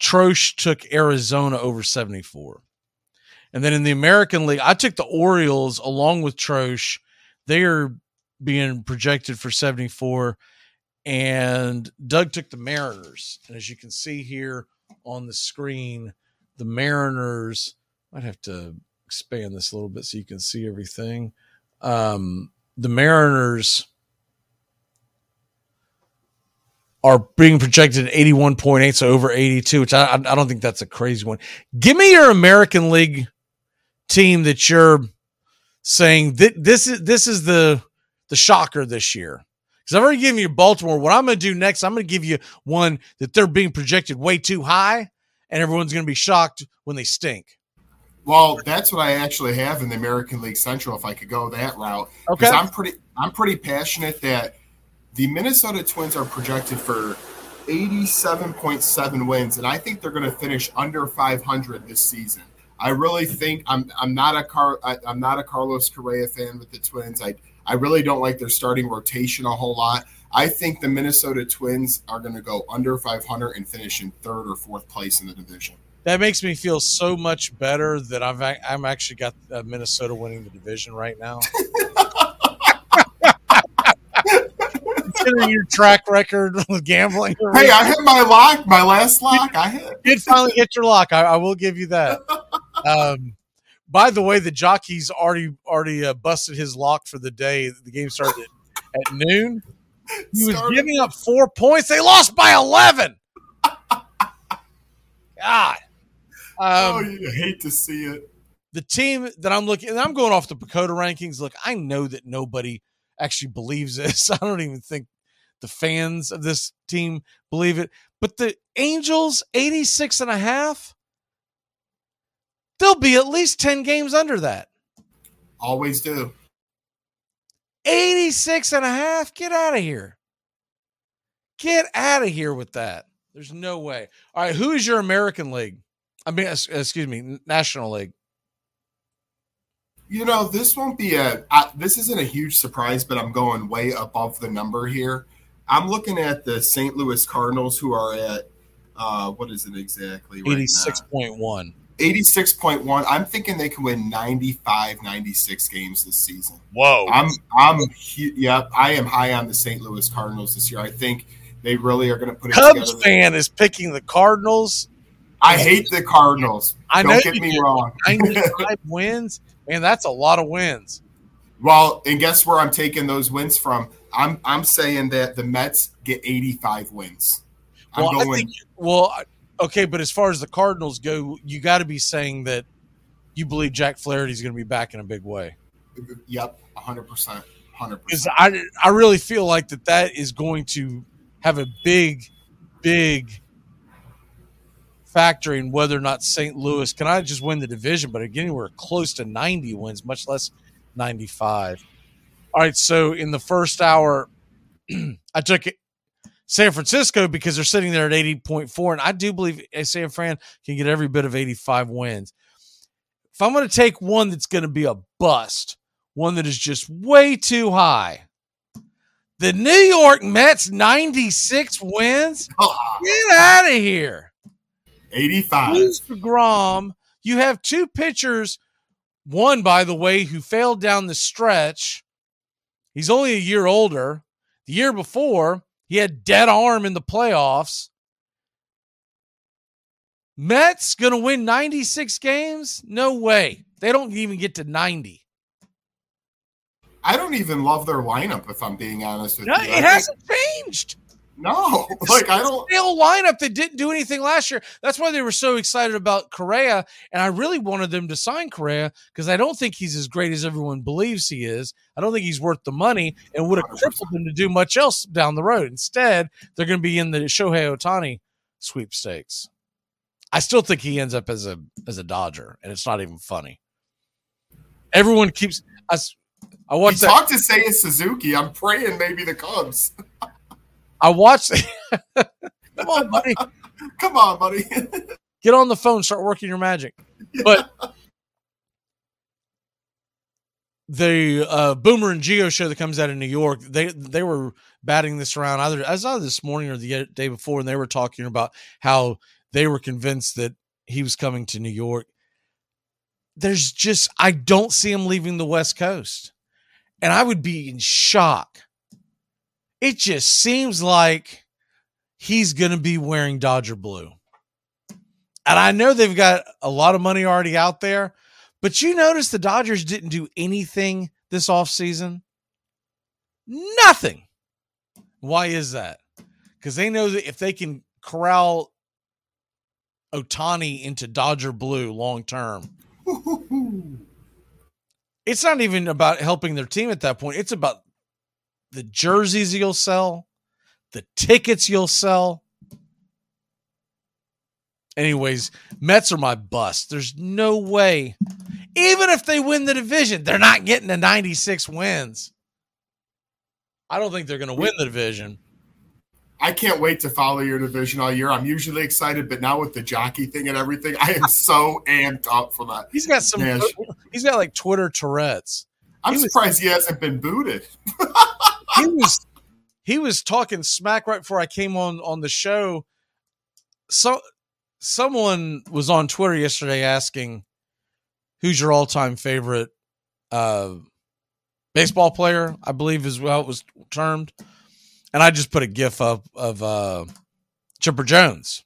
Trosh took Arizona over 74. And then in the American League, I took the Orioles along with Trosh. They are being projected for 74. And Doug took the Mariners. And as you can see here on the screen, the Mariners might have to expand this a little bit so you can see everything. Um, the Mariners are being projected at 81.8, so over 82, which I, I don't think that's a crazy one. Give me your American League team that you're saying that this is this is the the shocker this year. Because I've already given you Baltimore. What I'm going to do next, I'm going to give you one that they're being projected way too high, and everyone's going to be shocked when they stink. Well, that's what I actually have in the American League Central. If I could go that route, Okay. I'm pretty, I'm pretty passionate that the Minnesota Twins are projected for 87.7 wins, and I think they're going to finish under 500 this season. I really think I'm, I'm not a Car, I, I'm not a Carlos Correa fan with the Twins. I, I really don't like their starting rotation a whole lot. I think the Minnesota Twins are going to go under 500 and finish in third or fourth place in the division. That makes me feel so much better that I've I'm actually got uh, Minnesota winning the division right now. Considering your track record with gambling, Hey, I hit my lock, my last lock. I hit. You did finally hit your lock. I, I will give you that. Um, by the way, the jockey's already already uh, busted his lock for the day. The game started at, at noon. He was giving up four points. They lost by eleven. God. Um, oh, you hate to see it. the team that I'm looking, and I'm going off the PECOTA rankings. Look, I know that nobody actually believes this. I don't even think the fans of this team believe it. But the Angels, 86 and a half, they'll be at least 10 games under that. Always do. 86 and a half? Get out of here. Get out of here with that. There's no way. All right, who is your American League? I mean, excuse me, National League. You know, this won't be a. I, this isn't a huge surprise, but I'm going way above the number here. I'm looking at the St. Louis Cardinals, who are at uh, what is it exactly? Right 86.1. 86.1. I'm thinking they can win 95, 96 games this season. Whoa. I'm I'm yep, I am high on the St. Louis Cardinals this year. I think they really are going to put it Cubs together. fan is picking the Cardinals. I hate the Cardinals. I Don't know get me wrong. 95 wins. Man, that's a lot of wins. Well, and guess where I'm taking those wins from? I'm I'm saying that the Mets get 85 wins. I'm Well, I going. think, well, I- okay, but as far as the Cardinals go, you got to be saying that you believe Jack Flaherty's going to be back in a big way. Yep, 100, percent 100. Because I, I really feel like that that is going to have a big, big factor in whether or not St. Louis can I just win the division, but again, we're close to 90 wins, much less 95. All right, so in the first hour, I took it San Francisco because they're sitting there at 80.4, and I do believe eh, San Fran can get every bit of 85 wins. If I'm going to take one that's going to be a bust, one that is just way too high, the New York Mets 96 wins. Oh. Get out of here. 85. Lose Grom. You have two pitchers, one, by the way, who failed down the stretch. He's only a year older. The year before, he had dead arm in the playoffs. Mets going to win 96 games? No way. They don't even get to 90. I don't even love their lineup, if I'm being honest with No, you. It hasn't changed. No, like I don't. Stale lineup that didn't do anything last year. That's why they were so excited about Correa, and I really wanted them to sign Correa because I don't think he's as great as everyone believes he is. I don't think he's worth the money, and would have crippled them to do much else down the road. Instead, they're going to be in the Shohei Ohtani sweepstakes. I still think he ends up as a as a Dodger, and it's not even funny. Everyone keeps us. I He watched that. talked to Seiya Suzuki. I'm praying maybe the Cubs. I watched. Come on, buddy. Come on, buddy. Get on the phone, start working your magic. But the uh, Boomer and Gio show that comes out in New York, they they were batting this around either as either this morning or the day before, and they were talking about how they were convinced that he was coming to New York. There's just I don't see him leaving the West Coast, and I would be in shock. It just seems like he's going to be wearing Dodger blue. And I know they've got a lot of money already out there, but you notice the Dodgers didn't do anything this offseason? Nothing. Why is that? Because they know that if they can corral Ohtani into Dodger blue long term, it's not even about helping their team at that point. It's about the jerseys you'll sell, the tickets you'll sell. Anyways, Mets are my bust. There's no way. Even if they win the division, they're not getting to 96 wins. I don't think they're going to win the division. I can't wait to follow your division all year. I'm usually excited, but now with the jockey thing and everything, I am so amped up for that. He's got some. Man, He's got like Twitter Tourette's. I'm He was- surprised he hasn't been booted. he was he was talking smack right before I came on on the show. So someone was on Twitter yesterday asking who's your all-time favorite uh baseball player, I believe is how it was termed. And I just put a gif up of uh Chipper Jones.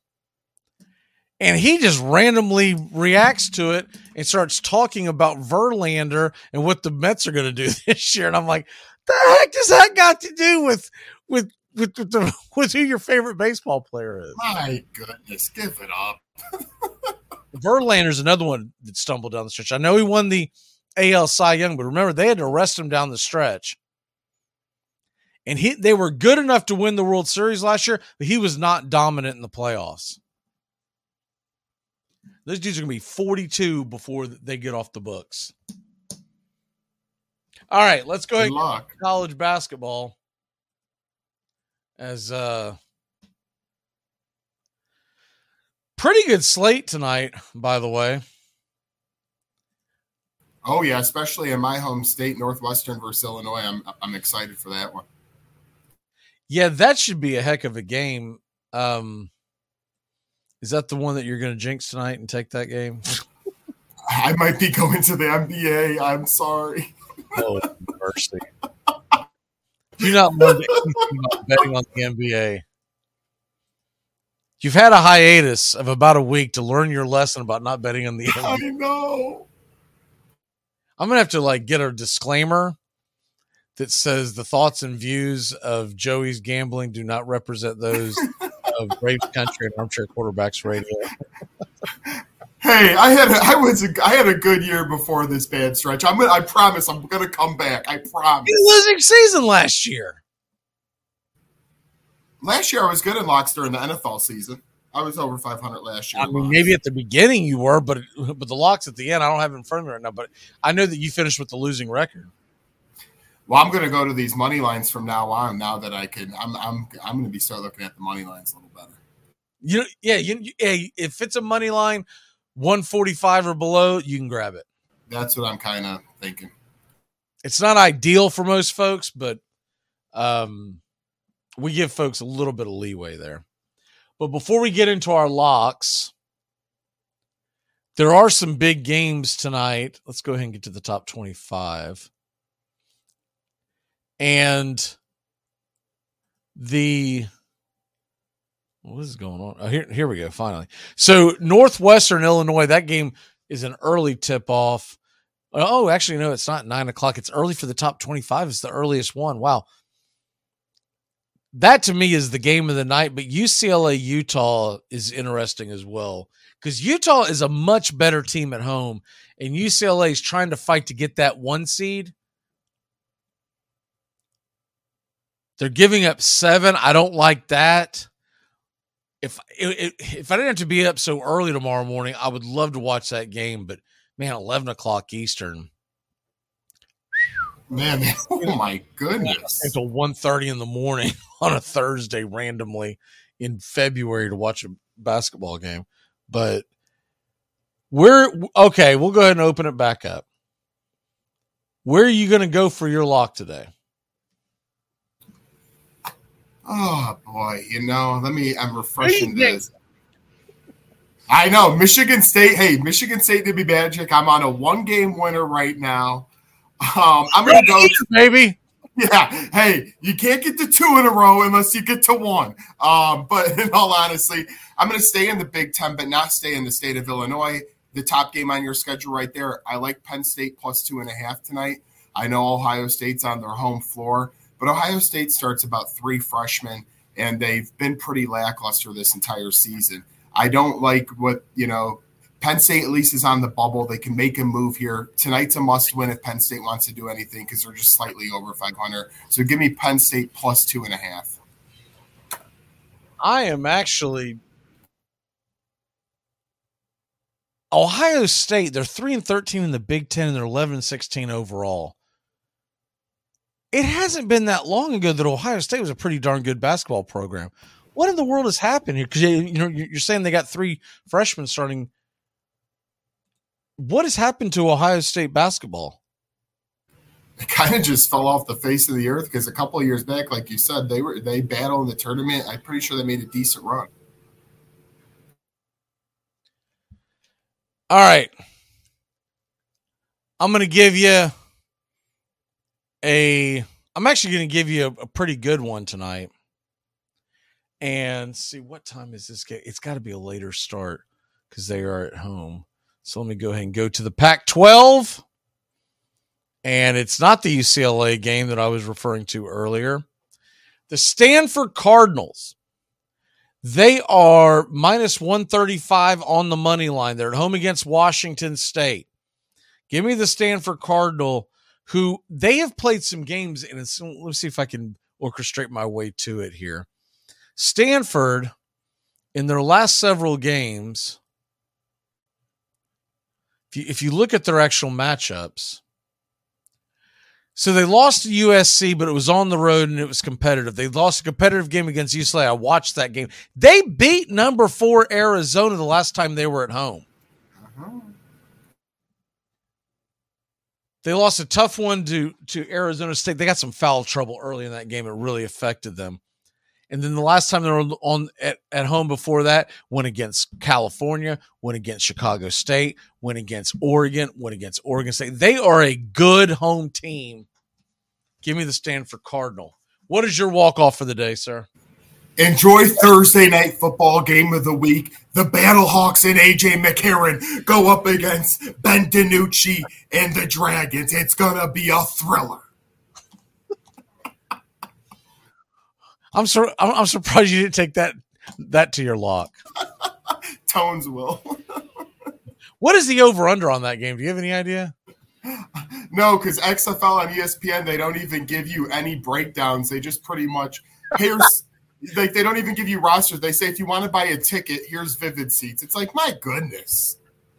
And he just randomly reacts to it and starts talking about Verlander and what the Mets are going to do this year. And I'm like, the heck does that got to do with with with with, the, with who your favorite baseball player is? My goodness, give it up. Verlander's another one that stumbled down the stretch. I know he won the AL Cy Young, but remember they had to arrest him down the stretch. And he they were good enough to win the World Series last year, but he was not dominant in the playoffs. Those dudes are gonna be 42 before they get off the books. All right, let's go ahead and get college basketball. As uh pretty good slate tonight, by the way. Oh yeah, especially in my home state, Northwestern versus Illinois. I'm I'm excited for that one. Yeah, that should be a heck of a game. Um, is that the one that you're going to jinx tonight and take that game? I might be going to the NBA. I'm sorry. Oh mercy! Do not learn anything about betting on the NBA. You've had a hiatus of about a week to learn your lesson about not betting on the NBA. I know. I'm gonna have to like get a disclaimer that says the thoughts and views of Joey's gambling do not represent those of Braves Country and Armchair Quarterbacks Radio. Hey, I had a, I was a, I had a good year before this bad stretch. I'm gonna, I promise I'm gonna come back. I promise. losing season last year. Last year I was good in locks during the NFL season. I was over 500 last year. I mean, maybe at the beginning you were, but but the locks at the end, I don't have it in front of me right now. But I know that you finished with the losing record. Well, I'm going to go to these money lines from now on. Now that I can, I'm I'm I'm going to be start looking at the money lines a little better. You yeah, you, you, hey, if it's a money line, 145 or below, you can grab it. That's what I'm kind of thinking. It's not ideal for most folks, but um, we give folks a little bit of leeway there. But before we get into our locks, there are some big games tonight. Let's go ahead and get to the top 25. And the what is going on? Oh, here, here we go. Finally, so Northwestern Illinois. That game is an early tip off. Uh, oh, actually, no, it's not nine o'clock. It's early for the top twenty-five. It's the earliest one. Wow, that to me is the game of the night. But UCLA Utah is interesting as well because Utah is a much better team at home, and UCLA is trying to fight to get that one seed. They're giving up seven. I don't like that. If if I didn't have to be up so early tomorrow morning, I would love to watch that game. But man, eleven o'clock Eastern. Man, oh my goodness! Until 1.30 in the morning on a Thursday, randomly in February to watch a basketball game. But we're okay. We'll go ahead and open it back up. Where are you going to go for your lock today? Oh boy, you know, let me. I'm refreshing this. I know Michigan State. Hey, Michigan State did be magic. I'm on a one game winner right now. Um, I'm gonna go, baby. Yeah. Hey, you can't get to two in a row unless you get to one. Um, but in all honesty, I'm gonna stay in the Big Ten, but not stay in the state of Illinois. The top game on your schedule right there. I like Penn State plus two and a half tonight. I know Ohio State's on their home floor. But Ohio State starts about three freshmen, and they've been pretty lackluster this entire season. I don't like what, you know, Penn State at least is on the bubble. They can make a move here. Tonight's a must win if Penn State wants to do anything because they're just slightly over 500. So give me Penn State plus two and a half. I am actually. Ohio State, they're 3 and 13 in the Big Ten and they're 11 and 16 overall it hasn't been that long ago that Ohio State was a pretty darn good basketball program. What in the world has happened here? Because you know you're saying they got three freshmen starting. What has happened to Ohio State basketball? It kind of just fell off the face of the earth because a couple of years back, like you said, they were they battled in the tournament. I'm pretty sure they made a decent run. All right, I'm going to give you a I'm actually going to give you a, a, pretty good one tonight. And see what time is this game? It's got to be a later start because they are at home. So let me go ahead and go to the Pac 12. And it's not the UCLA game that I was referring to earlier. The Stanford Cardinals. They are minus 135 on the money line. They're at home against Washington State. Give me the Stanford Cardinal who they have played some games, and it's, let's see if I can orchestrate my way to it here. Stanford, in their last several games, if you, if you look at their actual matchups, so they lost to USC, but it was on the road and it was competitive. They lost a competitive game against UCLA. I watched that game. They beat number four Arizona the last time they were at home. Uh-huh. They lost a tough one to to Arizona State. They got some foul trouble early in that game. It really affected them. And then the last time they were on at, at home before that, went against California, went against Chicago State, went against Oregon, went against Oregon State. They are a good home team. Give me the Stanford Cardinal. What is your walk off for the day, sir? Enjoy Thursday night football game of the week. The Battlehawks and AJ McCarron go up against Ben DiNucci and the Dragons. It's gonna be a thriller. I'm sur- I'm, I'm surprised you didn't take that that to your lock. Tones will. what is the over under on that game? Do you have any idea? No, because XFL on ESPN they don't even give you any breakdowns. They just pretty much here's like they don't even give you rosters. They say if you want to buy a ticket, here's Vivid Seats. It's like my goodness.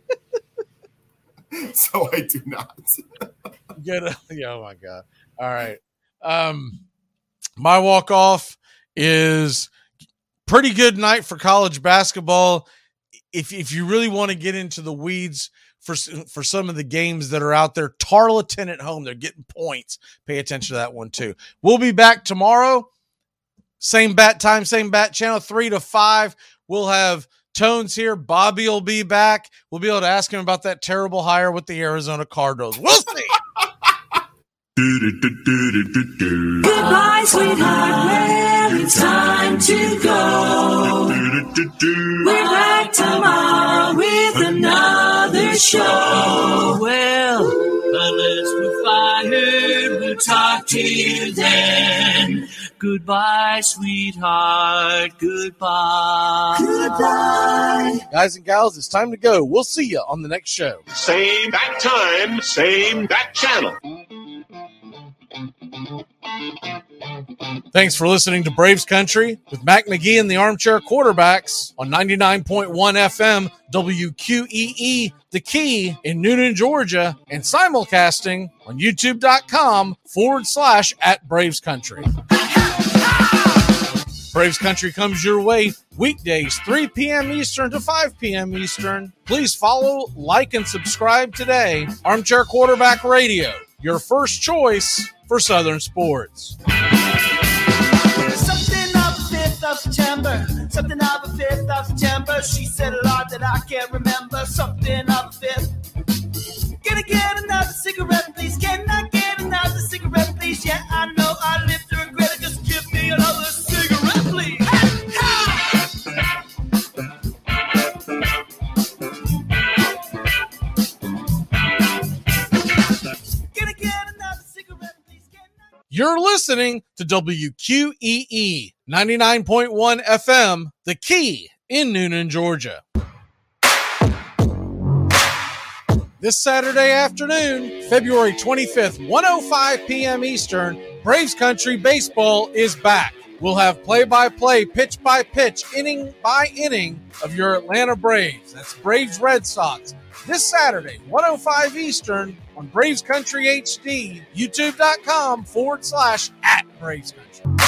so I do not. Get a, yeah, oh my god! All right, um, my walk off is pretty good night for college basketball. If if you really want to get into the weeds for for some of the games that are out there, Tarleton at home, they're getting points. Pay attention to that one too. We'll be back tomorrow. Same bat time, same bat channel, three to five. We'll have Tones here. Bobby will be back. We'll be able to ask him about that terrible hire with the Arizona Cardinals. We'll see. Goodbye, sweetheart. Well, it's time to go. We're back tomorrow with another show. Well, unless we're fired, we'll talk to you then. Goodbye, sweetheart. Goodbye. Goodbye. Guys and gals, it's time to go. We'll see you on the next show. Same bat time, same bat channel. Thanks for listening to Braves Country with Mac McGee and the Armchair Quarterbacks on 99.1 FM WQEE The Key in Newnan, Georgia, and simulcasting on youtube.com forward slash at Braves Country. Braves Country comes your way weekdays, 3 p.m. Eastern to 5 p.m. Eastern. Please follow, like, and subscribe today. Armchair Quarterback Radio, your first choice for Southern sports. Something of the 5th of September. Something of the 5th of September. She said a lot that I can't remember. Something of the 5th. Can I get another cigarette, please? Can I get another cigarette, please? Yeah, I know I live to regret it. Just give me another cigarette, You're listening to WQEE 99.1 FM, The Key in Newnan, Georgia. This Saturday afternoon, February 25th, 105 p.m. Eastern, Braves Country Baseball is back. We'll have play by play, pitch by pitch, inning by inning of your Atlanta Braves. That's Braves Red Sox. This Saturday, 105 Eastern on Braves Country HD, youtube.com forward slash at Braves Country.